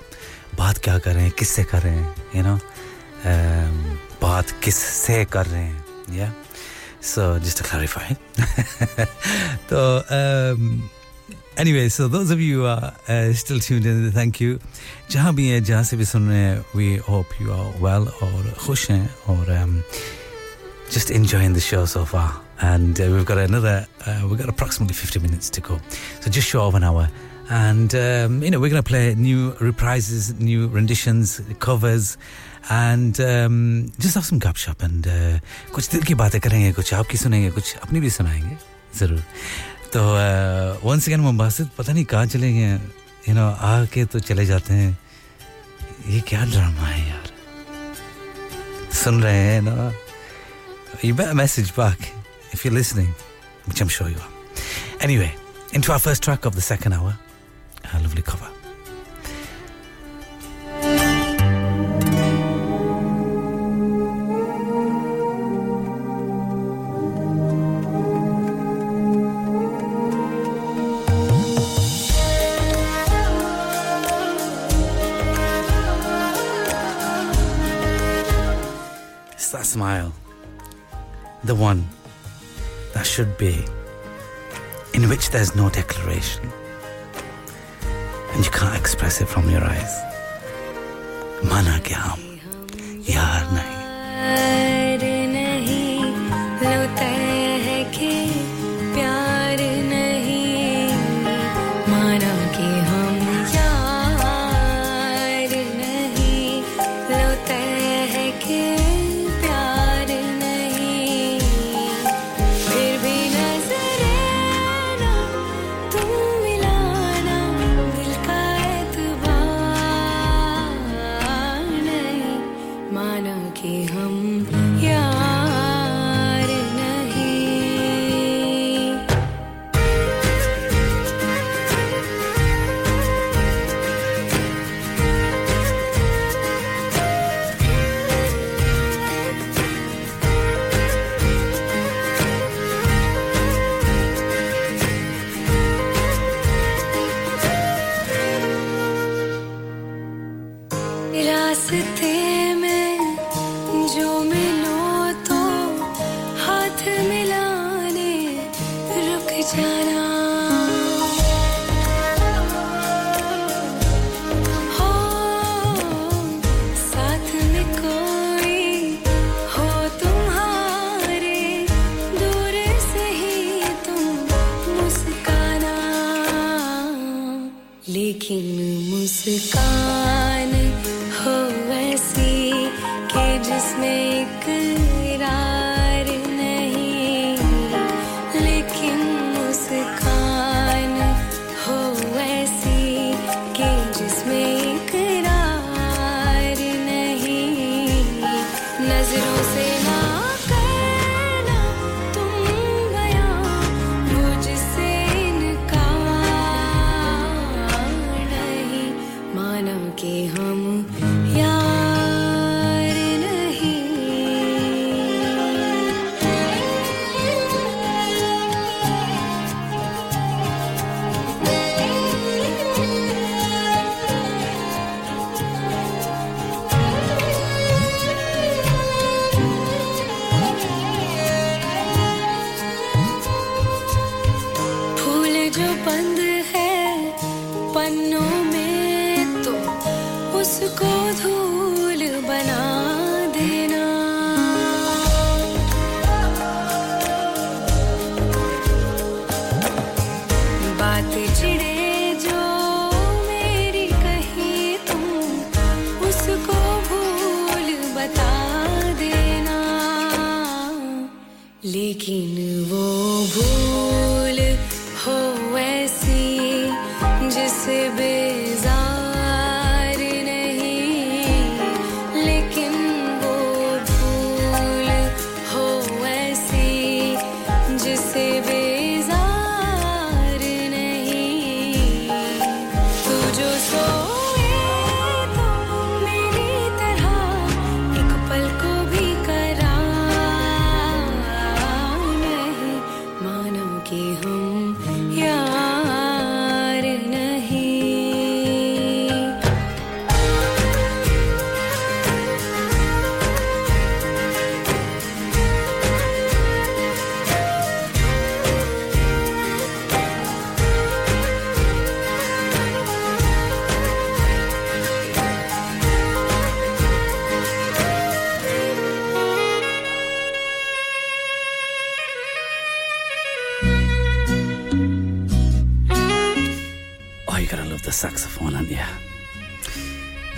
बात क्या कर रहे हैं किससे कर रहे हैं यू नो बात किससे कर रहे हैं या सो जस्ट टू क्लैरिफाई तो Anyway, so those of you who are uh, still tuned in, thank you. जहाँ भी हैं जहाँ से भी सुन रहे हैं we hope you are well और खुश हैं और um, just enjoying the show so far. And uh, we've got another, uh, we've got approximately 50 minutes to go. So just short of an hour. And, um, you know, we're going to play new reprises, new renditions, covers, and um, just have some gap shop and uh, कुछ दिल की बातें करेंगे कुछ आपकी सुनेंगे कुछ अपनी भी सुनाएंगे ज़रूर तो uh, वंस अगेन मुंबासित पता नहीं कहाँ चले गए यू नो आके तो चले जाते हैं। ये क्या ड्रामा है यार? सुन रहे हैं, ना? You better message back if you listening which I am anyway into our first track of the second hour a cover It's that smile. The one that should be, in which there's no declaration. And you can't express it from your eyes. Mana kya hum, yaar nahi.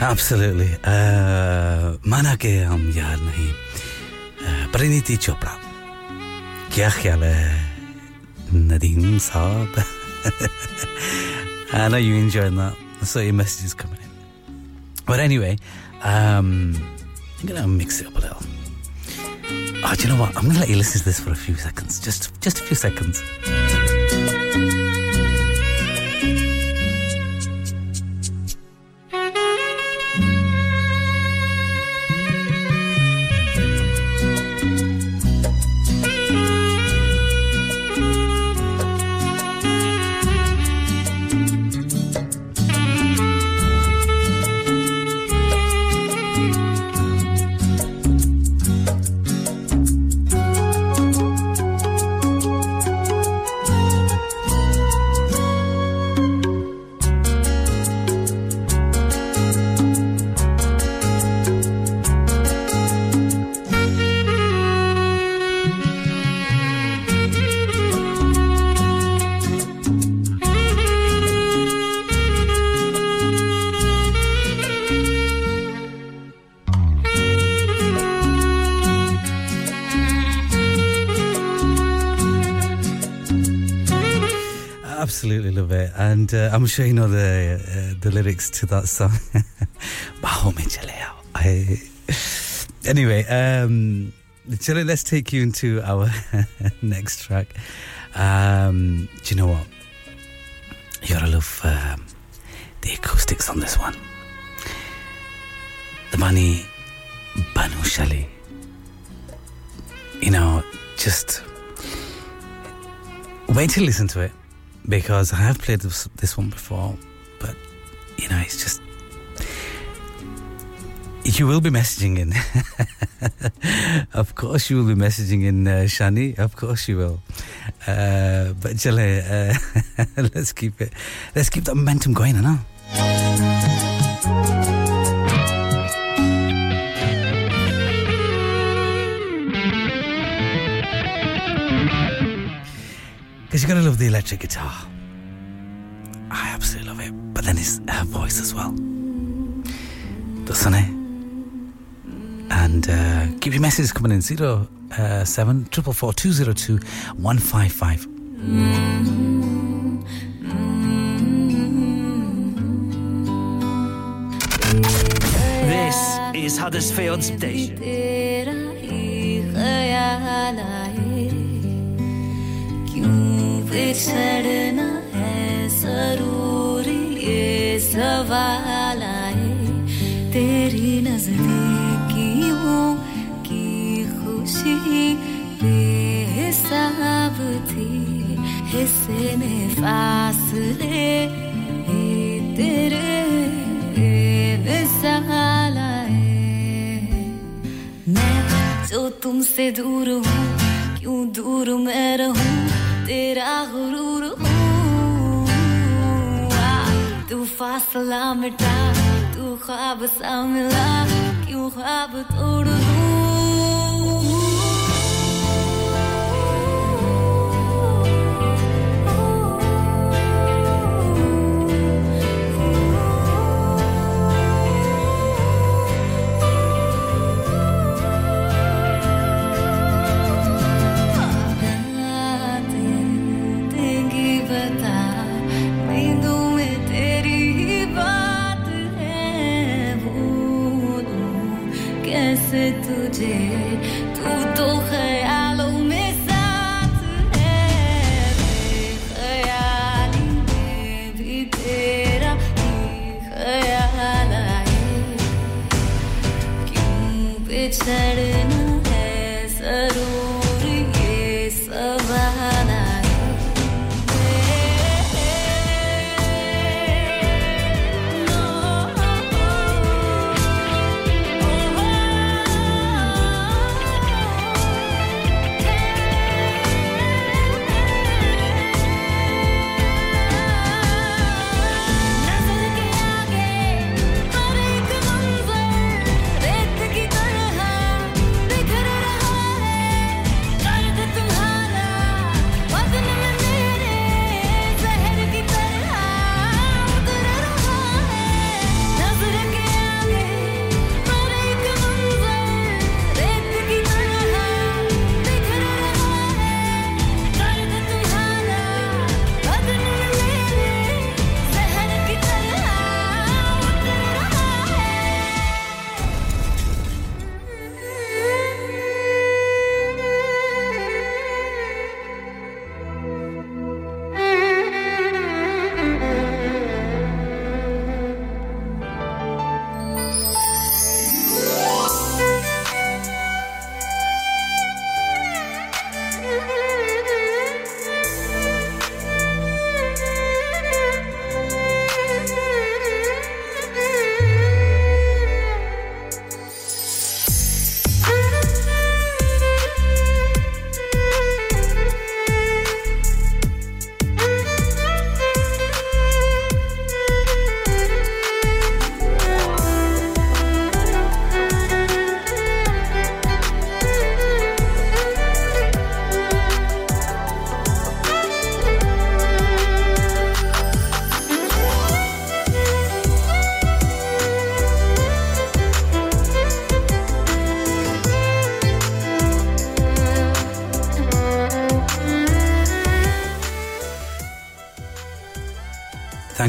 Absolutely. माना के हम यार नहीं परिणीति चोपड़ा क्या ख्याल है Nadeem Saab. I know you enjoyed that. I saw your messages coming in. But anyway, um, I'm gonna mix it up a little. Oh, do you know what? I'm gonna let you listen to this for a few seconds. Just just a few seconds. And uh, I'm sure you know the uh, the lyrics to that song. *laughs* I *laughs* anyway, um, let's take you into our *laughs* next track. Um, do you know what? You gotta love um, the acoustics on this one. The Bani Banu Shali. You know, just wait to listen to it because I have played this, this one before, but you know, it's just you will be messaging in. *laughs* of course, you will be messaging in, uh, Shani. Of course, you will. Uh, but Jale, uh, *laughs* let's keep it. Let's keep that momentum going, I know. Because you gotta love the electric guitar. I absolutely love it. But then it's her voice as well. Doesn't it? And uh, keep your messages coming in uh, 07 444 155. This is Huddersfield Station. बिछड़ना है ज़रूरी ये सवाल आए। तेरी नजदीकियों की खुशी बेहिसाब थी। हिस्से में फासले तेरे मैं जो तुमसे दूर हूँ, क्यों दूर मैं रहूँ? तेरा गुरूर तू फासला मिटा तू ख्वाब सा मिला क्यों ख्वाब तोड़? did.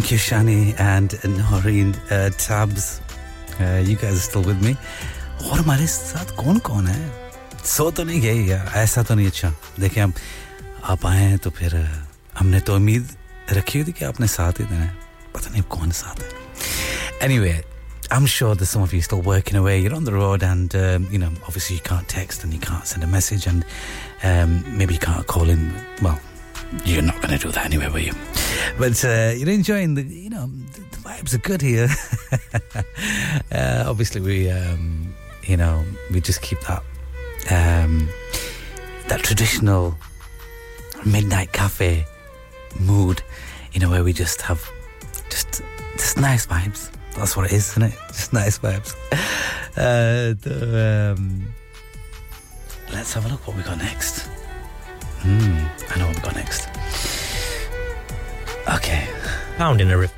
Thank you, Shani and Noreen uh, Tabs. Uh, you guys are still with me. और हमारे साथ कौन कौन है सो तो नहीं गए यार ऐसा तो नहीं अच्छा देखिए हम आप आए हैं तो फिर uh, हमने तो उम्मीद रखी हुई थी कि आपने साथ ही देना है पता नहीं कौन साथ है anyway I'm sure that some of you are still working away. You're on the road, and um, you know, obviously, you can't text and you can't send a message, and um, maybe you can't call in. Well, you're not going to do that anyway, will you? But uh, you're enjoying the, you know, the, vibes are good here. *laughs* uh, obviously, we, um, you know, we just keep that um, that traditional midnight cafe mood, you know, where we just have just just nice vibes. That's what it is, isn't it? *laughs* Just nice vibes. Uh, the, um, let's have a look what we got next. Hmm, I know what we got next. Okay. Found in a river.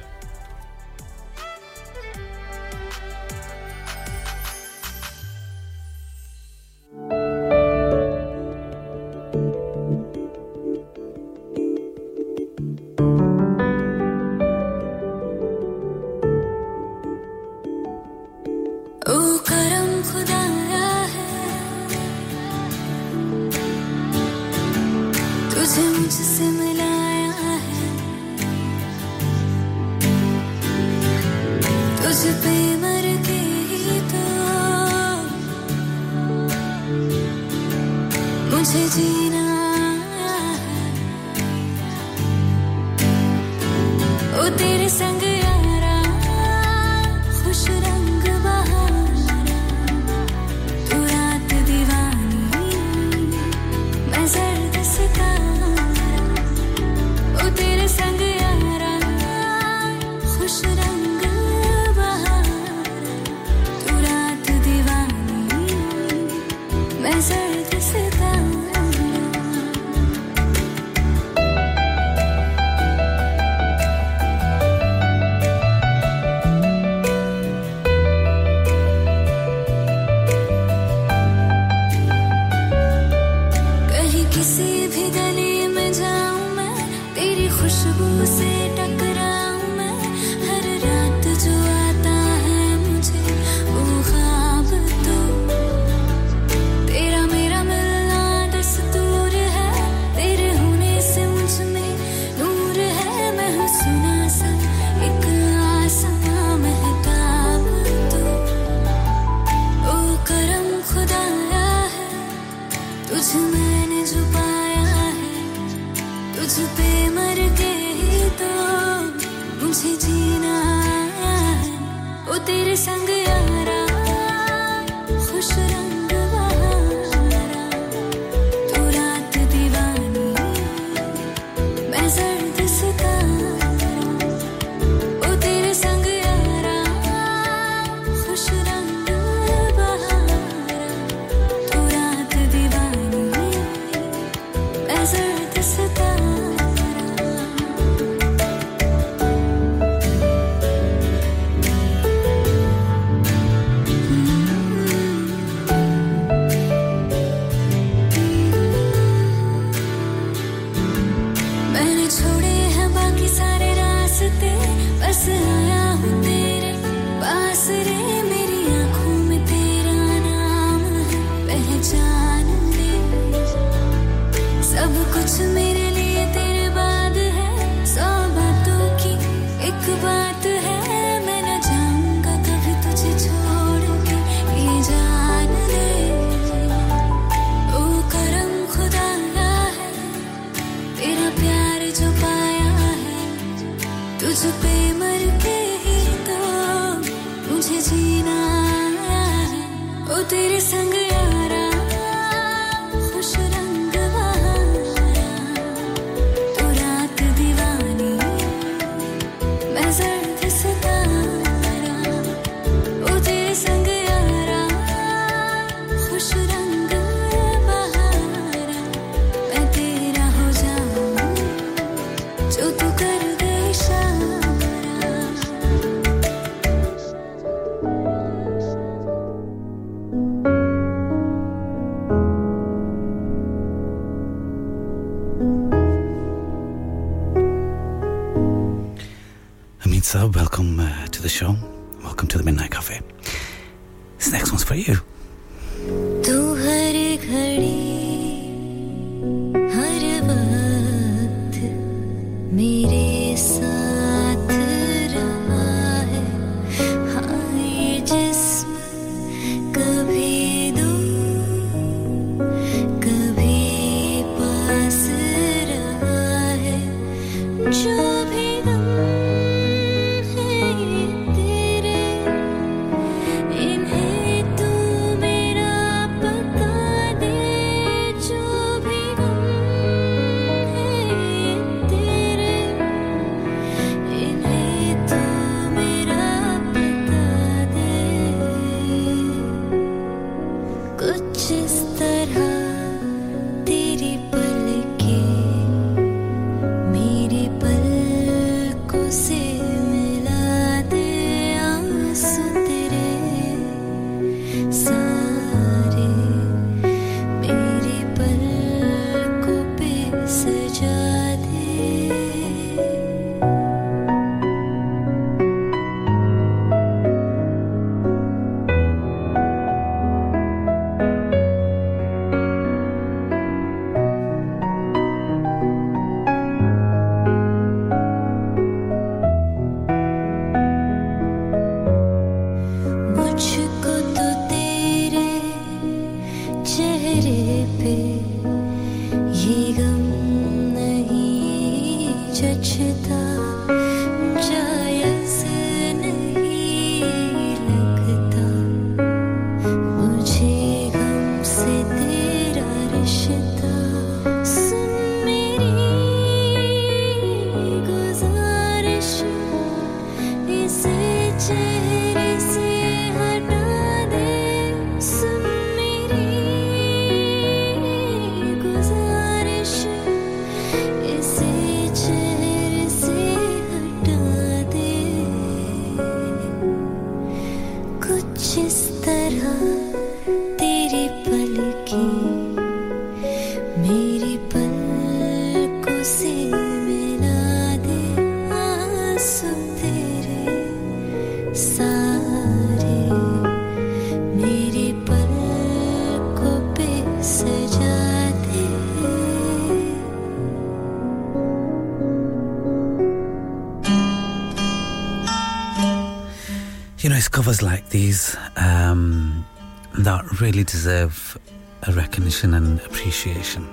Really deserve a recognition and appreciation.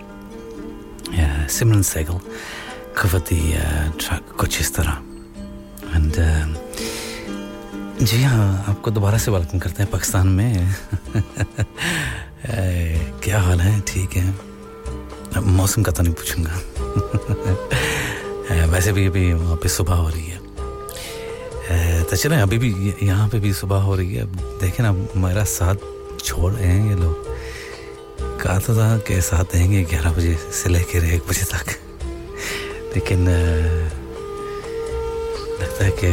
Yeah, Simran Sehgal covered the uh, track Kuch. And um, जी हाँ आपको दोबारा से welcome करते हैं पाकिस्तान में क्या हाल है ठीक है मौसम का तो नहीं पूछूँगा वैसे भी अभी वहाँ पे सुबह हो रही है तो चलें अभी भी यहाँ पे भी सुबह हो रही है देखें ना मेरा साथ छोड़ रहे हैं ये लोग। कहा तो था कि साथ रहेंगे ग्यारह बजे से लेकर एक बजे तक। लेकिन लगता है कि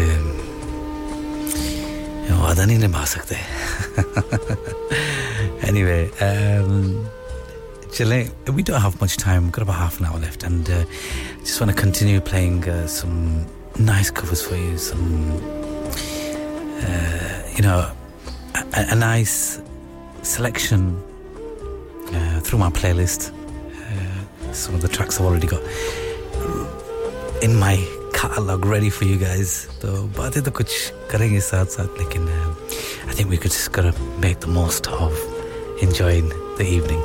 वादा नहीं निभा सकते। एनी वे चले we don't have much time कर half an hour left and just one continue playing some nice covers for you some you know a nice selection uh, through my playlist uh, some of the tracks I've already got in my catalog ready for you guys तो बातें तो कुछ करेंगे साथ साथ लेकिन uh, I think we could just gotta make the most of enjoying the evening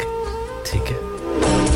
ठीक है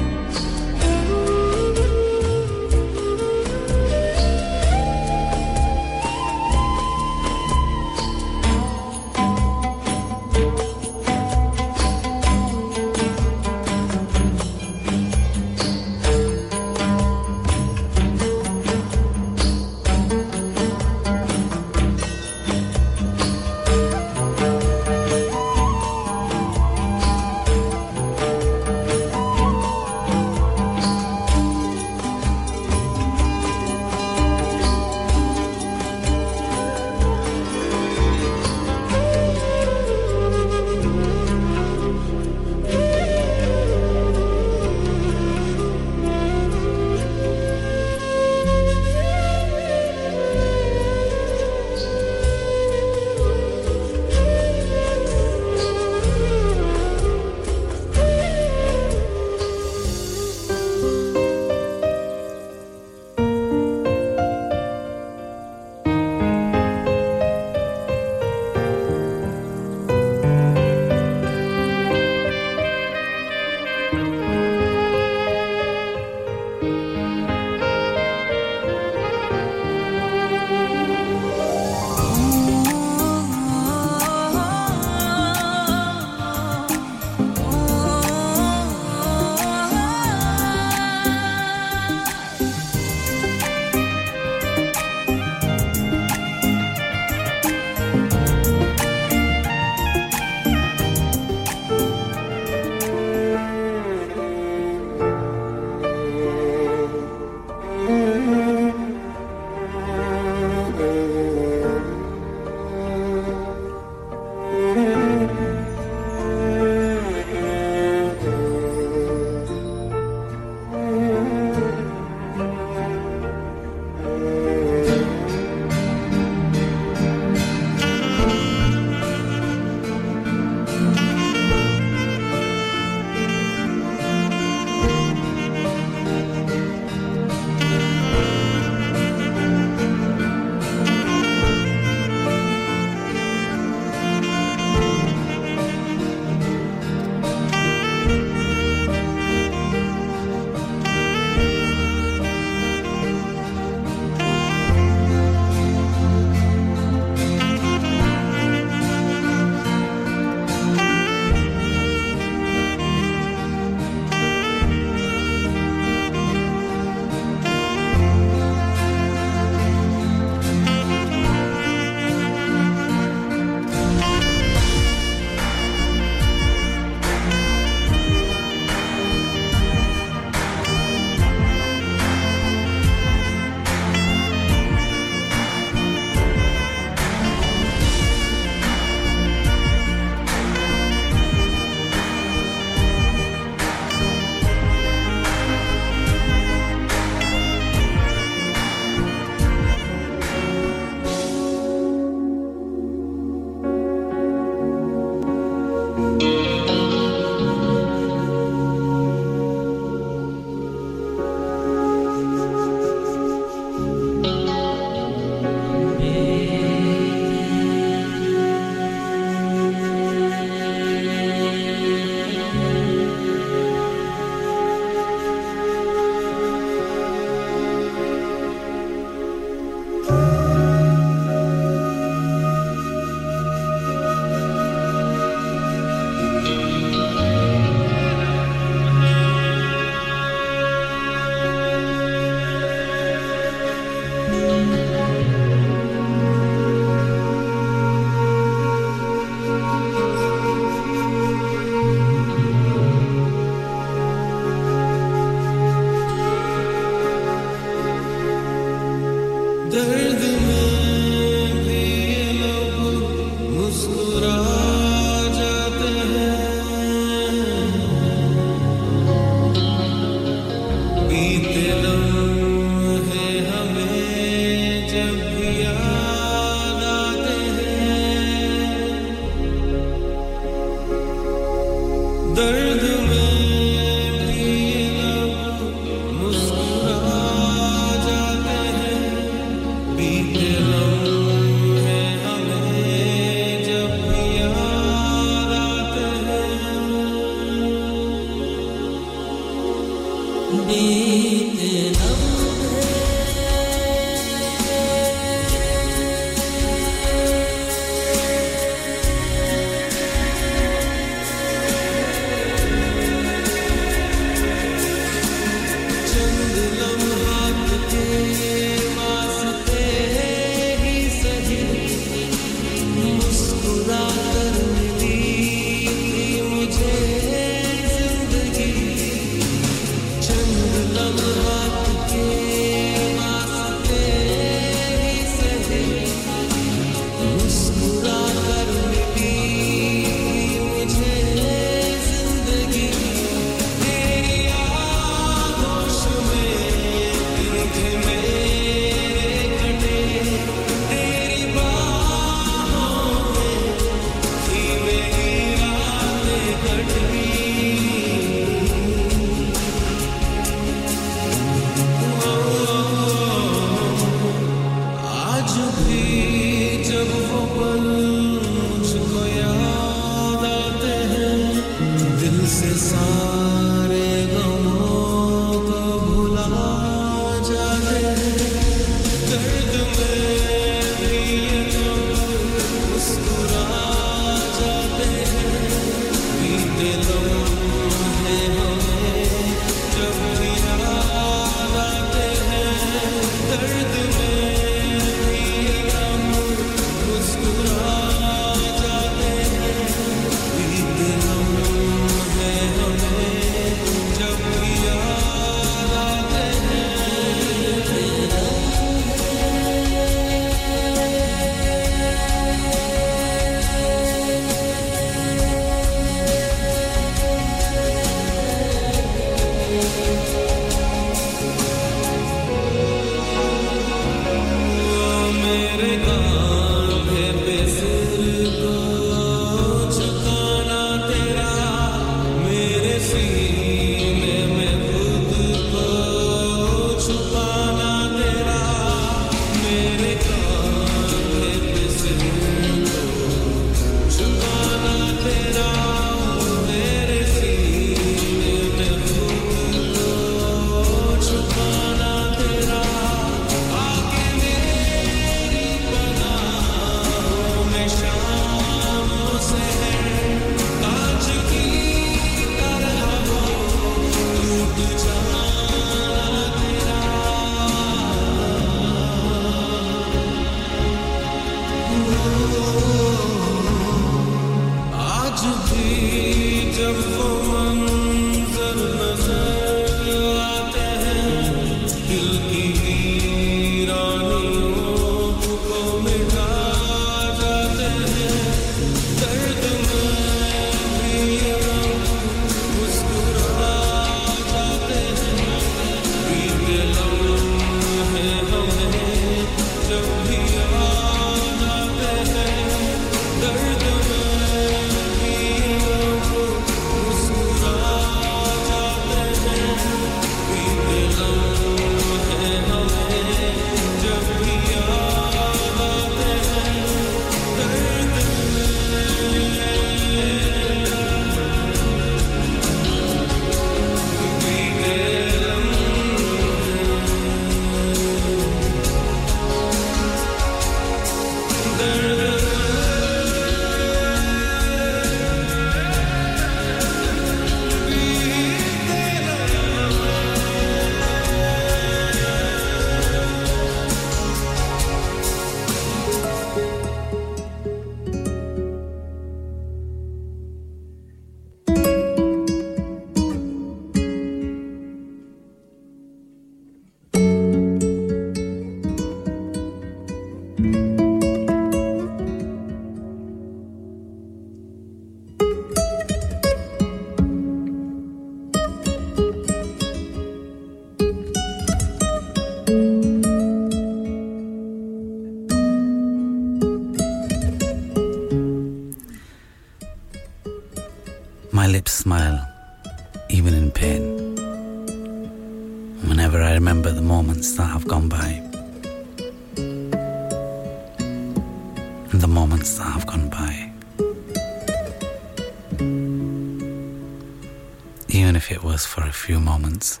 For a few moments.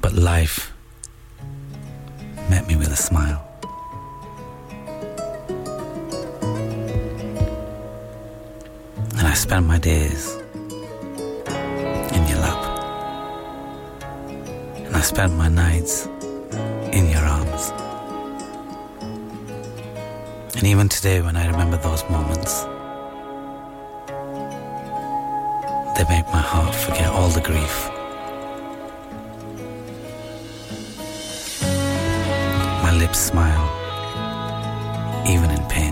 But life met me with a smile. And I spent my days in your lap. And I spent my nights in your arms. And even today, when I remember those moments, they make my heart forget all the grief. My lips smile, even in pain.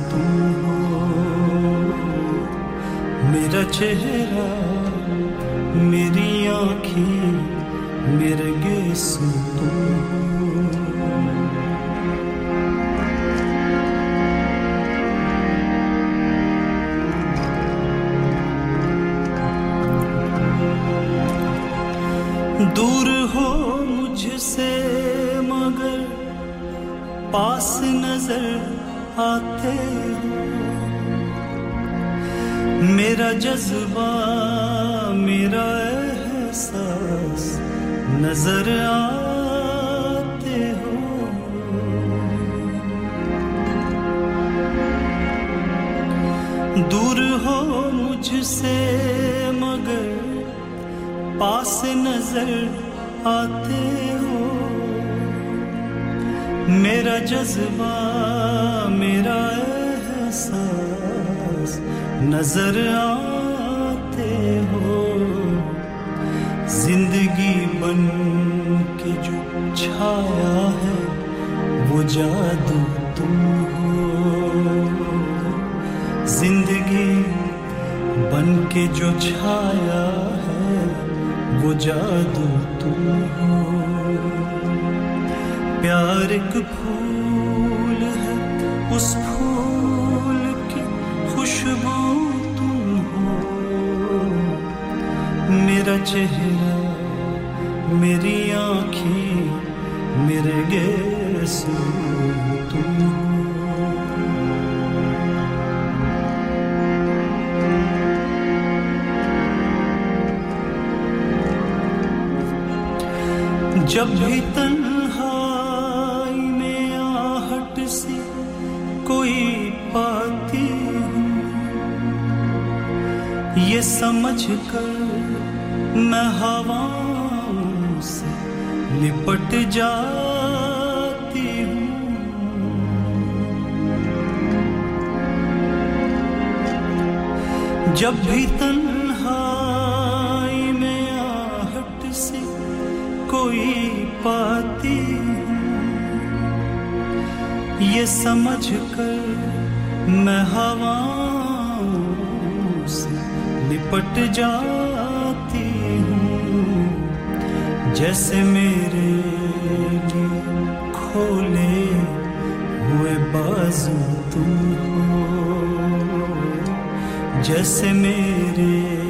हो। मेरा चेहरा मेरी आँखें मेरे गेसू जज्बा मेरा एहसास नज़र आते हो। दूर हो मुझसे मगर पास नज़र आते हो। मेरा जज्बा मेरा एहसास नज़र आते हो। ज़िंदगी बन के जो छाया है, वो जादू तुम हो। ज़िंदगी बन के जो छाया है, वो जादू तुम हो। प्यार एक फूल जाती हूँ। जब भी तन्हाई में आहट से कोई पाती ये समझ कर मैं हवाओं से लिपट जाती हूँ। जैसे मेरे खोले हुए बाजू तू हो। जैसे मेरे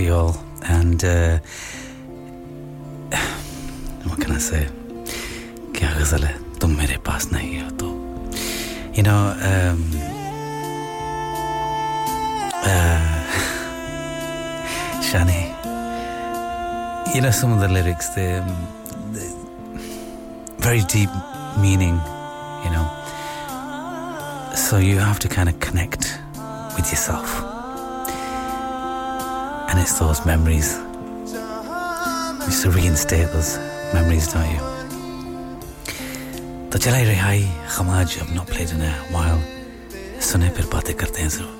to you all. And uh, what can I say? क्या गजल है तुम मेरे पास नहीं हो तो you know um, uh, Shani you know some of the lyrics they, they very deep meaning, you know. So you have to kind of connect with yourself. And it's those memories. You used to reinstate those memories, don't you? तो चला रिहाई खमाज अब not played in a while सुने फिर बातें करते हैं जरूर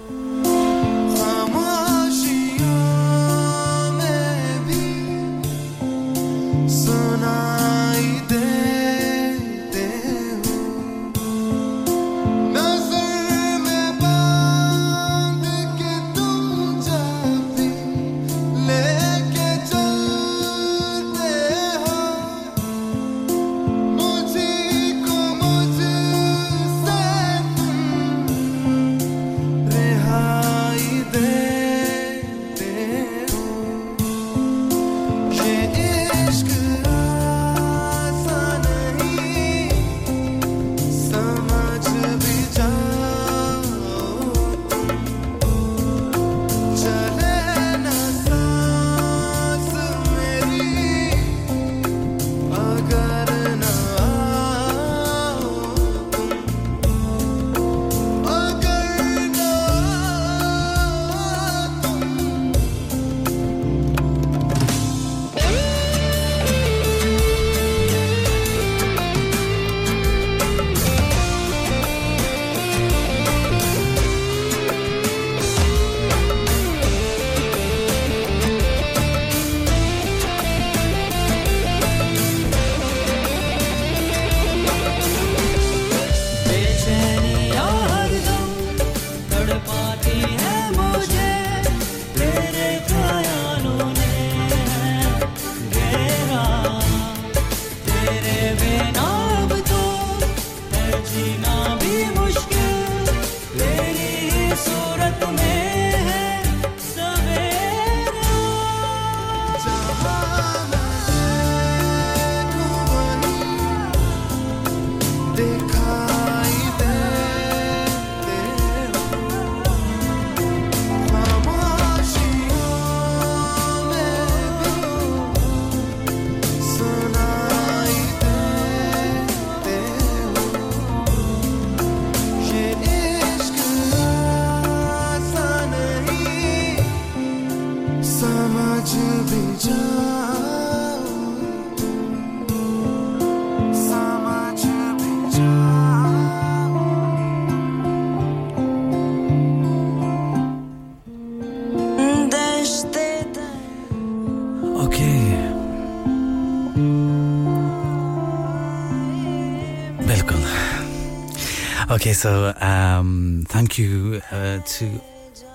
Okay, so um, thank you uh, to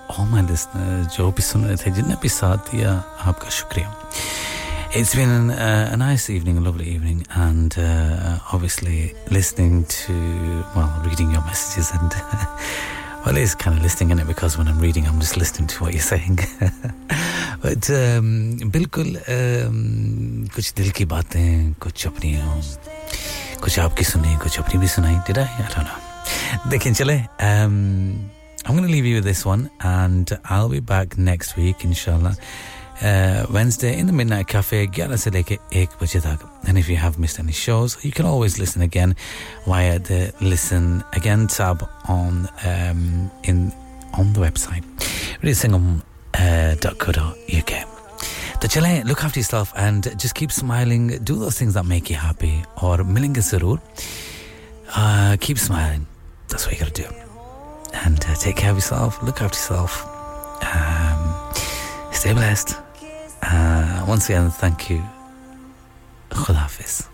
all my listeners जो भी सुन रहे थे जिनने भी साथ दिया आपका शुक्रिया It's been an, uh, a nice evening, a lovely evening, and uh, obviously listening to, well, reading your messages and, *laughs* well, it's kind of listening in it because when I'm reading, I'm just listening to what you're saying. *laughs* but um, बिल्कुल um, कुछ दिल की बातें कुछ अपनी कुछ आपकी सुनी कुछ अपनी भी सुनाई did I? I don't know. Dick and Chile. Um, I'm going to leave you with this one, and I'll be back next week, inshallah. Uh, Wednesday in the Midnight Cafe, 11 से लेके And if you have missed any shows, you can always listen again via the Listen Again tab on um, in on the website, radiosangam.co.uk. Uh, तो चलें look after yourself and just keep smiling do those things that make you happy और मिलेंगे जरूर Keep smiling that's what you got to do. And uh, take care of yourself, look after yourself, um, stay blessed. Uh, once again, thank you. Khudafis.